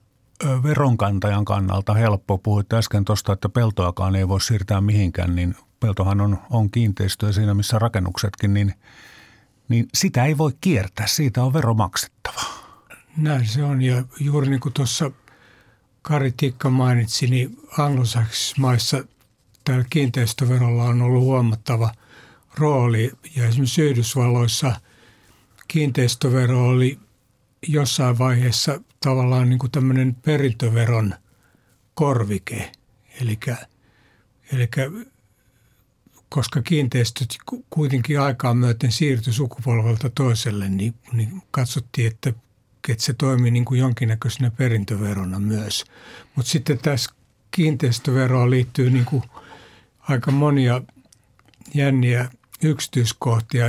veronkantajan kannalta helppo. Puhuit äsken tuosta, että peltoakaan ei voi siirtää mihinkään, niin peltohan on, on kiinteistöä siinä, missä rakennuksetkin, niin, niin sitä ei voi kiertää, siitä on vero maksettava. Näin se on ja juuri niin kuin tuossa Kari Tikka mainitsi, niin anglosaksisissa maissa tällä kiinteistöverolla on ollut huomattava rooli ja esimerkiksi Yhdysvalloissa kiinteistövero oli jossain vaiheessa tavallaan niin kuin tämmöinen perintöveron korvike. Eli, koska kiinteistöt kuitenkin aikaa myöten siirtyi sukupolvelta toiselle, niin, niin katsottiin, että, että se toimii niin kuin jonkinnäköisenä perintöverona myös. Mutta sitten tässä kiinteistöveroon liittyy niin kuin aika monia jänniä yksityiskohtia,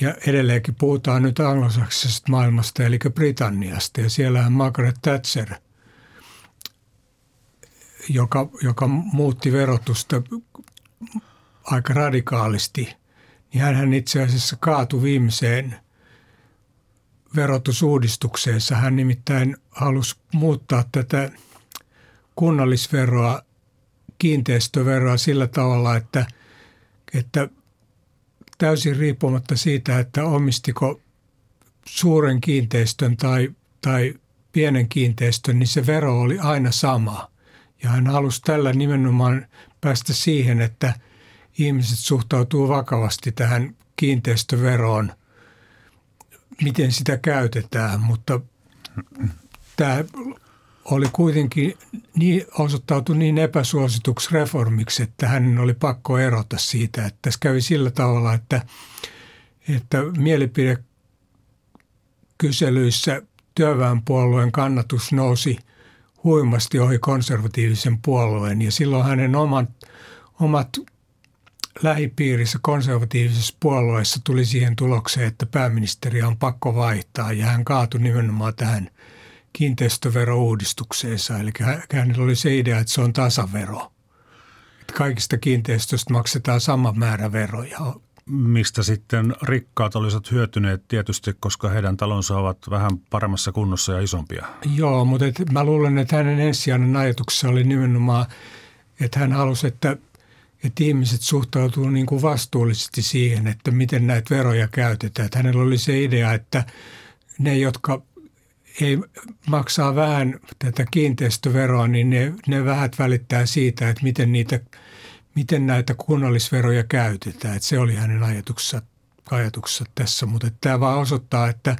ja edelleenkin puhutaan nyt anglosaksisesta maailmasta, eli Britanniasta. Ja siellähän Margaret Thatcher, joka, joka muutti verotusta aika radikaalisti, niin hän itse asiassa kaatui viimeiseen verotusuudistukseensa. Hän nimittäin halusi muuttaa tätä kunnallisveroa, kiinteistöveroa sillä tavalla, että, että täysin riippumatta siitä, että omistiko suuren kiinteistön tai, tai pienen kiinteistön, niin se vero oli aina sama. Ja hän halusi tällä nimenomaan päästä siihen, että ihmiset suhtautuu vakavasti tähän kiinteistöveroon, miten sitä käytetään, mutta tämä oli kuitenkin niin, osoittautui niin epäsuosituksi reformiksi, että hänen oli pakko erota siitä. Että tässä kävi sillä tavalla, että, että mielipidekyselyissä työväenpuolueen kannatus nousi huimasti ohi konservatiivisen puolueen ja silloin hänen omat, omat lähipiirissä konservatiivisessa puolueessa tuli siihen tulokseen, että pääministeriä on pakko vaihtaa ja hän kaatui nimenomaan tähän – kiinteistöverouudistukseensa. Eli hänellä oli se idea, että se on tasavero. Että kaikista kiinteistöistä maksetaan sama määrä veroja. Mistä sitten rikkaat olisivat hyötyneet tietysti, koska heidän talonsa ovat vähän paremmassa kunnossa ja isompia. Joo, mutta et mä luulen, että hänen ensisijainen ajatuksensa oli nimenomaan, että hän halusi, että, että ihmiset suhtautuu niin kuin vastuullisesti siihen, että miten näitä veroja käytetään. Että hänellä oli se idea, että ne, jotka ei maksaa vähän tätä kiinteistöveroa, niin ne, ne vähät välittää siitä, että miten, niitä, miten näitä kunnallisveroja käytetään. Että se oli hänen ajatuksessa, ajatuksessa tässä, mutta tämä vaan osoittaa, että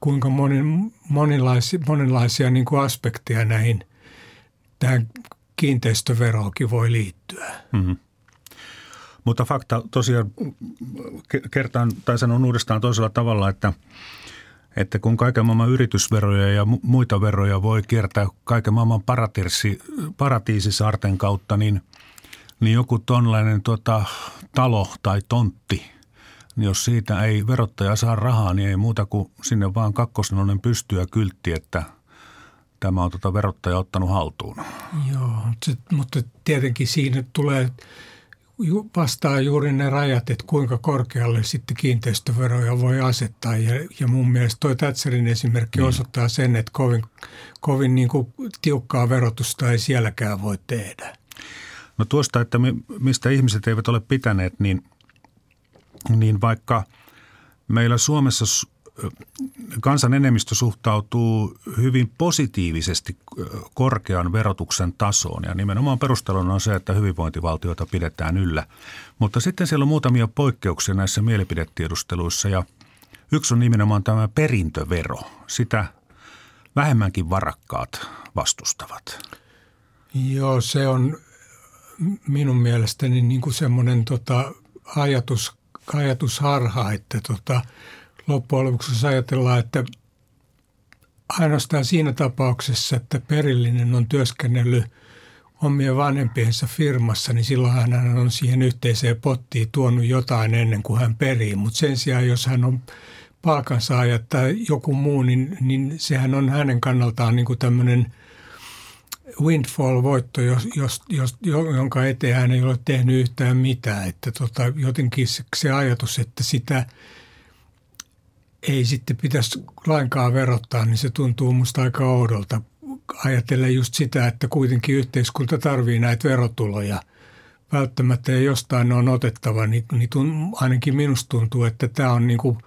kuinka monin, monenlaisia, monenlaisia niin kuin aspekteja näihin tähän kiinteistöveroonkin voi liittyä. Mm-hmm. Mutta fakta tosiaan kertaan tai sanon uudestaan toisella tavalla, että, että kun kaiken maailman yritysveroja ja muita veroja voi kiertää kaiken maailman paratiisi, paratiisisaarten kautta, niin, niin joku tonlainen tuota, talo tai tontti – niin jos siitä ei verottaja saa rahaa, niin ei muuta kuin sinne vaan kakkosnonen pystyä kyltti, että tämä on tuota verottaja ottanut haltuun. Joo, mutta tietenkin siinä tulee vastaa juuri ne rajat, että kuinka korkealle sitten kiinteistöveroja voi asettaa. Ja, ja mun mielestä tuo Thatcherin esimerkki niin. osoittaa sen, että kovin, kovin niin kuin tiukkaa verotusta ei sielläkään voi tehdä. No tuosta, että mistä ihmiset eivät ole pitäneet, niin, niin vaikka meillä Suomessa kansan enemmistö suhtautuu hyvin positiivisesti korkean verotuksen tasoon ja nimenomaan perusteluna on se, että hyvinvointivaltiota pidetään yllä. Mutta sitten siellä on muutamia poikkeuksia näissä mielipidetiedusteluissa ja yksi on nimenomaan tämä perintövero. Sitä vähemmänkin varakkaat vastustavat. Joo, se on minun mielestäni niin kuin semmoinen tota ajatus, ajatusharha, että tota – loppujen lopuksi ajatellaan, että ainoastaan siinä tapauksessa, että perillinen on työskennellyt omien vanhempiensa firmassa, niin silloin hän on siihen yhteiseen pottiin tuonut jotain ennen kuin hän perii. Mutta sen sijaan, jos hän on palkansaaja tai joku muu, niin, niin sehän on hänen kannaltaan niin kuin tämmöinen windfall-voitto, jos, jos, jos, jonka eteen hän ei ole tehnyt yhtään mitään. Että tota, jotenkin se, se ajatus, että sitä – ei sitten pitäisi lainkaan verottaa, niin se tuntuu musta aika oudolta. Ajatellen just sitä, että kuitenkin yhteiskunta tarvii näitä verotuloja välttämättä ja jostain ne on otettava, niin, niin tun, ainakin minusta tuntuu, että tämä on niin kuin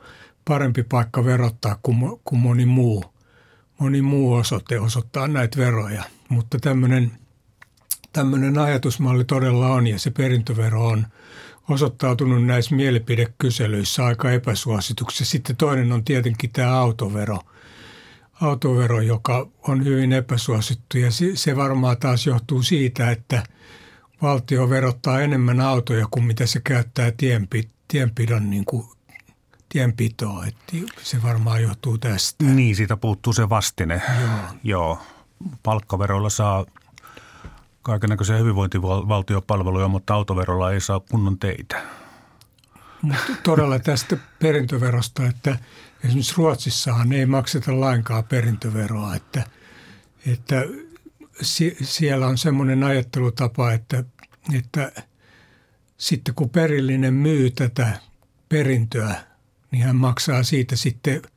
parempi paikka verottaa kuin, kuin moni muu. Moni muu osoite osoittaa näitä veroja, mutta tämmöinen, tämmöinen ajatusmalli todella on ja se perintövero on – osoittautunut näissä mielipidekyselyissä aika epäsuosituksi. Sitten toinen on tietenkin tämä autovero, autovero joka on hyvin epäsuosittu ja se varmaan taas johtuu siitä, että valtio verottaa enemmän autoja kuin mitä se käyttää tienpidon niin kuin tienpitoa. Että se varmaan johtuu tästä. Niin, siitä puuttuu se vastine. Joo. Joo. Palkkaveroilla saa kaikenlaisia hyvinvointivaltiopalveluja, mutta autoverolla ei saa kunnon teitä. Mutta todella tästä perintöverosta, että esimerkiksi Ruotsissahan ei makseta lainkaan perintöveroa, että, että siellä on semmoinen ajattelutapa, että, että sitten kun perillinen myy tätä perintöä, niin hän maksaa siitä sitten –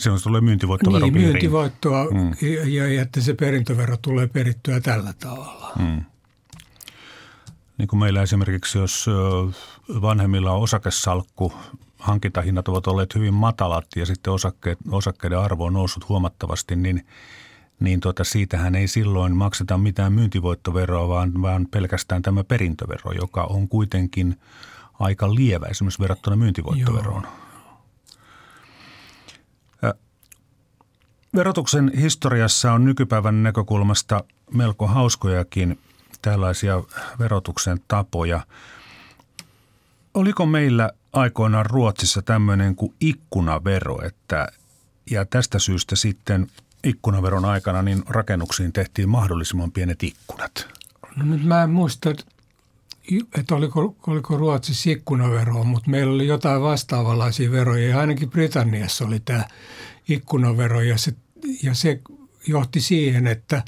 se on tulee myyntivoittovero Niin, myyntivoittoa mm. ja, ja että se perintövero tulee perittyä tällä tavalla. Mm. Niin kuin meillä esimerkiksi, jos vanhemmilla on osakesalkku, hankintahinnat ovat olleet hyvin matalat ja sitten osakkeet, osakkeiden arvo on noussut huomattavasti, niin, niin tuota, siitähän ei silloin makseta mitään myyntivoittoveroa, vaan, vaan pelkästään tämä perintövero, joka on kuitenkin aika lievä esimerkiksi verrattuna myyntivoittoveroon. Joo. Verotuksen historiassa on nykypäivän näkökulmasta melko hauskojakin tällaisia verotuksen tapoja. Oliko meillä aikoinaan Ruotsissa tämmöinen kuin ikkunavero, että ja tästä syystä sitten ikkunaveron aikana niin rakennuksiin tehtiin mahdollisimman pienet ikkunat? No nyt mä en muista, että oliko, oliko Ruotsissa ikkunavero, mutta meillä oli jotain vastaavanlaisia veroja ja ainakin Britanniassa oli tämä ikkunavero ja se, ja se johti siihen, että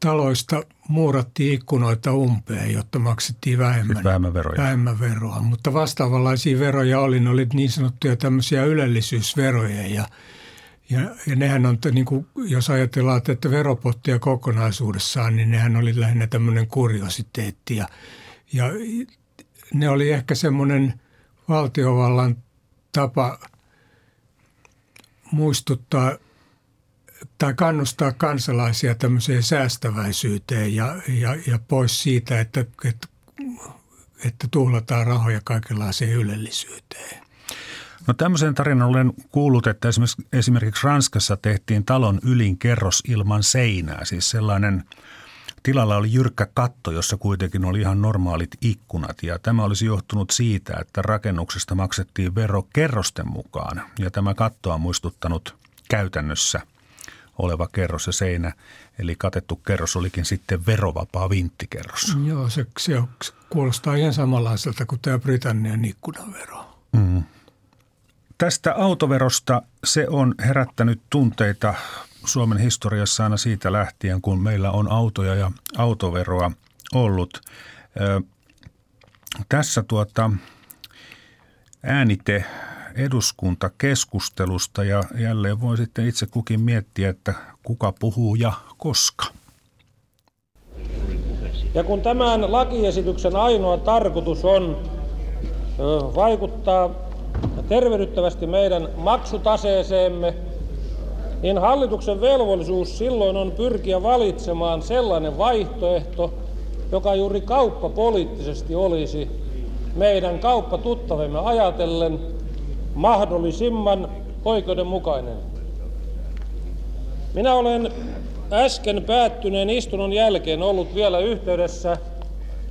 taloista muurattiin ikkunoita umpeen, jotta maksettiin vähemmän, vähemmän, veroja. vähemmän veroa. Mutta vastaavanlaisia veroja oli, ne oli niin sanottuja tämmöisiä ylellisyysveroja ja, Ja, ja nehän on, niin kuin, jos ajatellaan että veropottia kokonaisuudessaan, niin nehän oli lähinnä tämmöinen kuriositeetti. Ja, ja ne oli ehkä semmoinen valtiovallan tapa muistuttaa tai kannustaa kansalaisia tämmöiseen säästäväisyyteen ja, ja, ja pois siitä, että, että, että tuhlataan rahoja kaikenlaiseen ylellisyyteen. No tämmöisen tarinan olen kuullut, että esimerkiksi, esimerkiksi Ranskassa tehtiin talon ylin kerros ilman seinää. Siis sellainen, tilalla oli jyrkkä katto, jossa kuitenkin oli ihan normaalit ikkunat. Ja tämä olisi johtunut siitä, että rakennuksesta maksettiin vero kerrosten mukaan. Ja tämä katto on muistuttanut käytännössä oleva kerros ja seinä. Eli katettu kerros olikin sitten verovapaa vinttikerros. Joo, se, se, kuulostaa ihan samanlaiselta kuin tämä Britannian ikkunavero. Mm. Tästä autoverosta se on herättänyt tunteita Suomen historiassa aina siitä lähtien, kun meillä on autoja ja autoveroa ollut. Tässä tuota äänite eduskuntakeskustelusta ja jälleen voi sitten itse kukin miettiä, että kuka puhuu ja koska. Ja kun tämän lakiesityksen ainoa tarkoitus on vaikuttaa tervehdyttävästi meidän maksutaseeseemme, niin hallituksen velvollisuus silloin on pyrkiä valitsemaan sellainen vaihtoehto, joka juuri kauppapoliittisesti olisi meidän kauppatuttavemme ajatellen mahdollisimman oikeudenmukainen. Minä olen äsken päättyneen istunnon jälkeen ollut vielä yhteydessä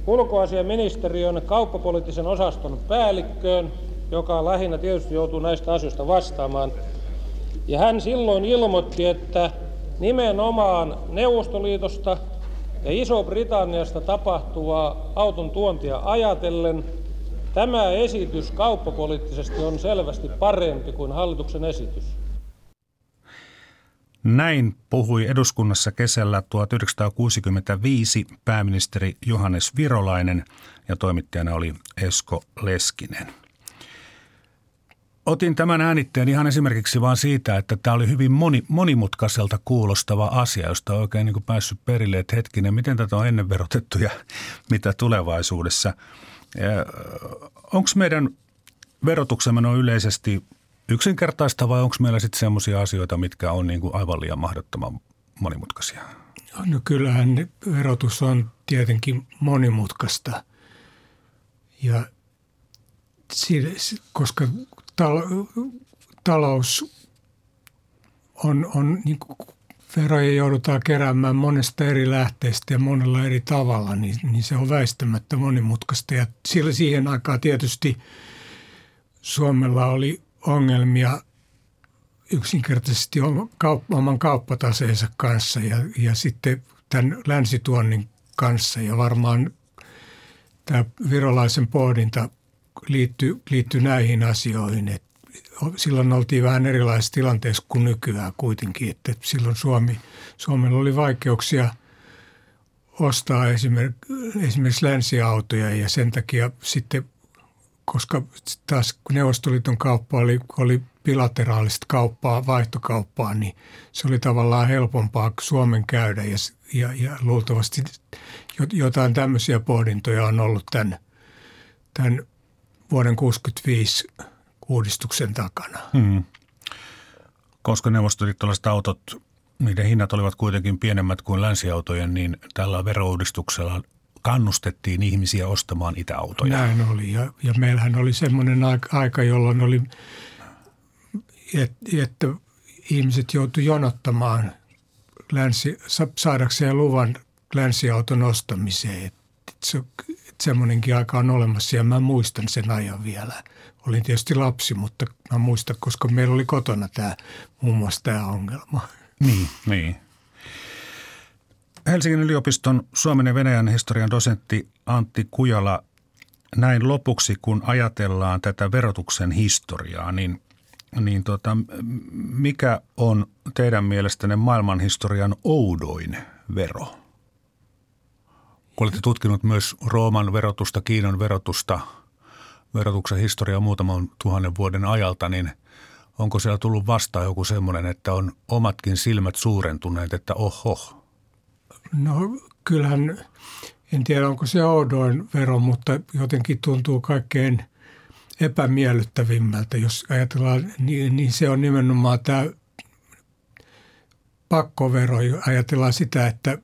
ulkoasiaministeriön kauppapoliittisen osaston päällikköön joka lähinnä tietysti joutuu näistä asioista vastaamaan. Ja hän silloin ilmoitti, että nimenomaan Neuvostoliitosta ja Iso-Britanniasta tapahtuvaa auton tuontia ajatellen tämä esitys kauppapoliittisesti on selvästi parempi kuin hallituksen esitys. Näin puhui eduskunnassa kesällä 1965 pääministeri Johannes Virolainen ja toimittajana oli Esko Leskinen. Otin tämän äänitteen ihan esimerkiksi vain siitä, että tämä oli hyvin moni, monimutkaiselta kuulostava asia, josta on oikein niin kuin päässyt perille, että hetkinen, miten tätä on ennen verotettu ja mitä tulevaisuudessa. Onko meidän verotuksemme no yleisesti yksinkertaista vai onko meillä sitten sellaisia asioita, mitkä on niin kuin aivan liian mahdottoman monimutkaisia? No kyllähän verotus on tietenkin monimutkaista ja koska talous on, on niin kuin veroja joudutaan keräämään monesta eri lähteestä ja monella eri tavalla, niin, niin se on väistämättä monimutkaista. Ja sillä siihen aikaan tietysti Suomella oli ongelmia yksinkertaisesti oman kauppataseensa kanssa ja, ja sitten tämän länsituonnin kanssa. Ja varmaan tämä virolaisen pohdinta – liittyy, liittyy näihin asioihin. Et silloin oltiin vähän erilaisessa tilanteessa kuin nykyään kuitenkin, että silloin Suomi, Suomella oli vaikeuksia ostaa esimerkiksi, esimerkiksi länsiautoja ja sen takia sitten, koska taas Neuvostoliiton kauppa oli, oli bilateraalista kauppaa, vaihtokauppaa, niin se oli tavallaan helpompaa Suomen käydä ja, ja, ja luultavasti jotain tämmöisiä pohdintoja on ollut tämän, tämän vuoden 1965 uudistuksen takana. Hmm. Koska neuvostoliittolaiset autot, niiden hinnat olivat kuitenkin pienemmät kuin länsiautojen, niin tällä verouudistuksella kannustettiin ihmisiä ostamaan itäautoja. Näin oli ja, ja meillähän oli semmoinen aika, jolloin oli, että, että ihmiset joutuivat jonottamaan länsi, saadakseen luvan länsiauton ostamiseen. Että se, semmoinenkin aika on olemassa ja mä muistan sen ajan vielä. Olin tietysti lapsi, mutta mä muistan, koska meillä oli kotona tämä, muun muassa tämä ongelma. Niin, niin. Helsingin yliopiston Suomen ja Venäjän historian dosentti Antti Kujala, näin lopuksi, kun ajatellaan tätä verotuksen historiaa, niin, niin tota, mikä on teidän mielestänne maailmanhistorian oudoin vero? Kun olette tutkinut myös Rooman verotusta, Kiinan verotusta, verotuksen historiaa muutaman tuhannen vuoden ajalta, niin onko siellä tullut vastaan joku semmoinen, että on omatkin silmät suurentuneet, että oho? No kyllähän, en tiedä onko se oudoin vero, mutta jotenkin tuntuu kaikkein epämiellyttävimmältä, jos ajatellaan, niin, niin se on nimenomaan tämä pakkovero. Ajatellaan sitä, että,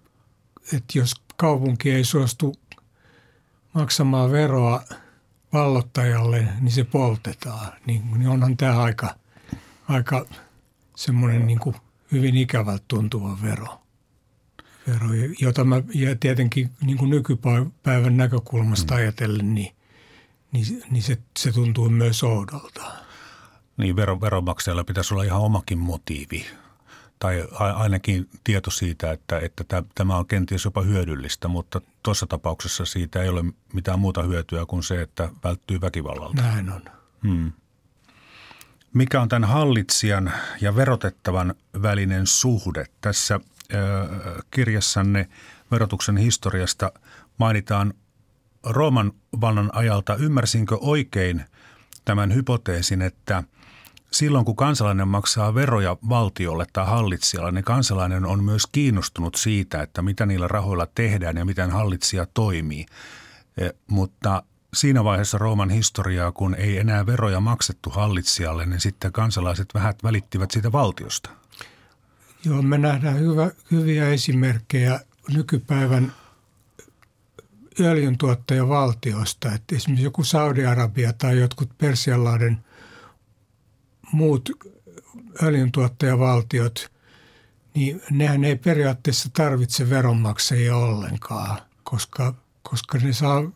että jos kaupunki ei suostu maksamaan veroa vallottajalle, niin se poltetaan. Niin, niin onhan tämä aika, aika semmoinen niin kuin hyvin ikävältä tuntuva vero. vero jota mä ja tietenkin niin kuin nykypäivän näkökulmasta mm. ajatellen, niin, niin, niin se, se tuntuu myös oudolta. Niin, vero, veronmaksajalla pitäisi olla ihan omakin motiivi tai ainakin tieto siitä, että, että tämä on kenties jopa hyödyllistä, mutta tuossa tapauksessa siitä ei ole mitään muuta hyötyä kuin se, että välttyy väkivallalta. Näin on. Hmm. Mikä on tämän hallitsijan ja verotettavan välinen suhde? Tässä äh, kirjassanne verotuksen historiasta mainitaan Rooman vallan ajalta. Ymmärsinkö oikein tämän hypoteesin, että – silloin kun kansalainen maksaa veroja valtiolle tai hallitsijalle, niin kansalainen on myös kiinnostunut siitä, että mitä niillä rahoilla tehdään ja miten hallitsija toimii. E, mutta siinä vaiheessa Rooman historiaa, kun ei enää veroja maksettu hallitsijalle, niin sitten kansalaiset vähät välittivät siitä valtiosta. Joo, me nähdään hyvä, hyviä esimerkkejä nykypäivän öljyntuottajavaltioista. Että esimerkiksi joku Saudi-Arabia tai jotkut Persianlahden – muut öljyntuottajavaltiot, niin nehän ei periaatteessa tarvitse veronmaksajia ollenkaan, koska, koska ne saa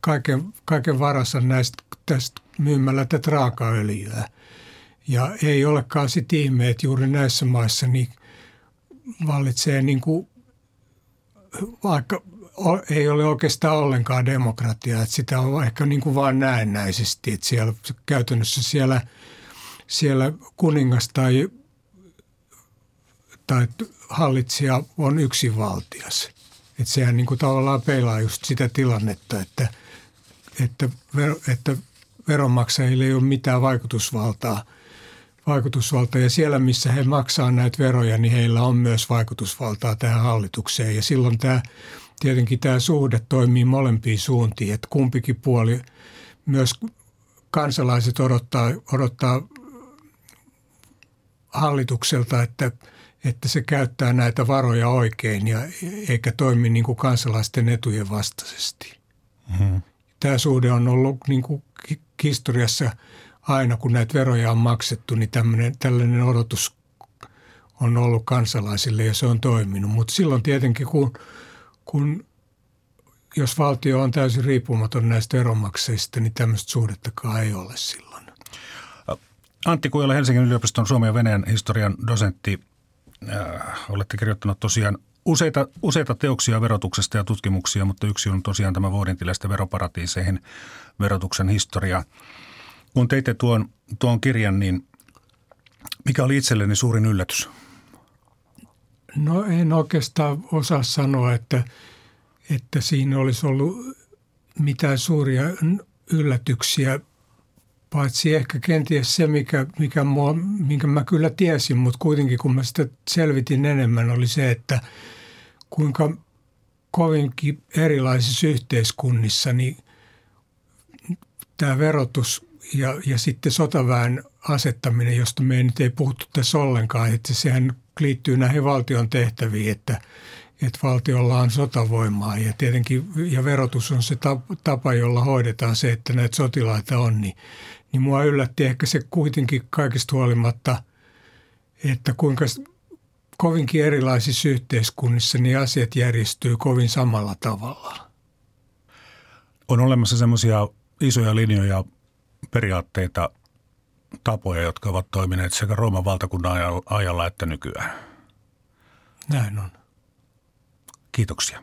kaiken, kaiken varassa näistä tästä myymällä tätä raakaöljyä. Ja ei olekaan sitten ihme, että juuri näissä maissa niin vallitsee niin kuin, vaikka ei ole oikeastaan ollenkaan demokratiaa, että sitä on ehkä niin kuin vaan näennäisesti, että siellä käytännössä siellä – siellä kuningas tai, tai hallitsija on yksinvaltias. Että sehän niin kuin tavallaan peilaa just sitä tilannetta, että, että, ver, että veronmaksajille ei ole mitään vaikutusvaltaa, vaikutusvaltaa. Ja siellä, missä he maksaa näitä veroja, niin heillä on myös vaikutusvaltaa tähän hallitukseen. Ja silloin tämä, tietenkin tämä suhde toimii molempiin suuntiin, että kumpikin puoli, myös kansalaiset odottaa, odottaa hallitukselta, että, että se käyttää näitä varoja oikein ja eikä toimi niin kuin kansalaisten etujen vastaisesti. Mm-hmm. Tämä suhde on ollut niin kuin historiassa aina, kun näitä veroja on maksettu, niin tämmöinen, tällainen odotus on ollut kansalaisille ja se on toiminut. Mutta silloin tietenkin, kun, kun jos valtio on täysin riippumaton näistä veronmaksajista, niin tämmöistä suhdettakaan ei ole silloin. Antti Kujala, Helsingin yliopiston Suomen ja Venäjän historian dosentti. Äh, olette kirjoittanut tosiaan useita, useita teoksia verotuksesta ja tutkimuksia, mutta yksi on tosiaan tämä vuodintiläisten veroparatiiseihin verotuksen historia. Kun teitte tuon, tuon kirjan, niin mikä oli itselleni suurin yllätys? No en oikeastaan osaa sanoa, että, että siinä olisi ollut mitään suuria yllätyksiä – Paitsi ehkä kenties se, mikä, mikä mua, minkä mä kyllä tiesin, mutta kuitenkin kun mä sitä selvitin enemmän, oli se, että kuinka kovinkin erilaisissa yhteiskunnissa niin tämä verotus ja, ja sitten sotaväen asettaminen, josta me ei nyt ei puhuttu tässä ollenkaan, että sehän liittyy näihin valtion tehtäviin, että, että valtiolla on sotavoimaa ja tietenkin ja verotus on se tapa, jolla hoidetaan se, että näitä sotilaita on, niin niin mua yllätti ehkä se kuitenkin kaikista huolimatta, että kuinka kovinkin erilaisissa yhteiskunnissa niin asiat järjestyy kovin samalla tavalla. On olemassa semmoisia isoja linjoja, periaatteita, tapoja, jotka ovat toimineet sekä Rooman valtakunnan ajalla että nykyään. Näin on. Kiitoksia.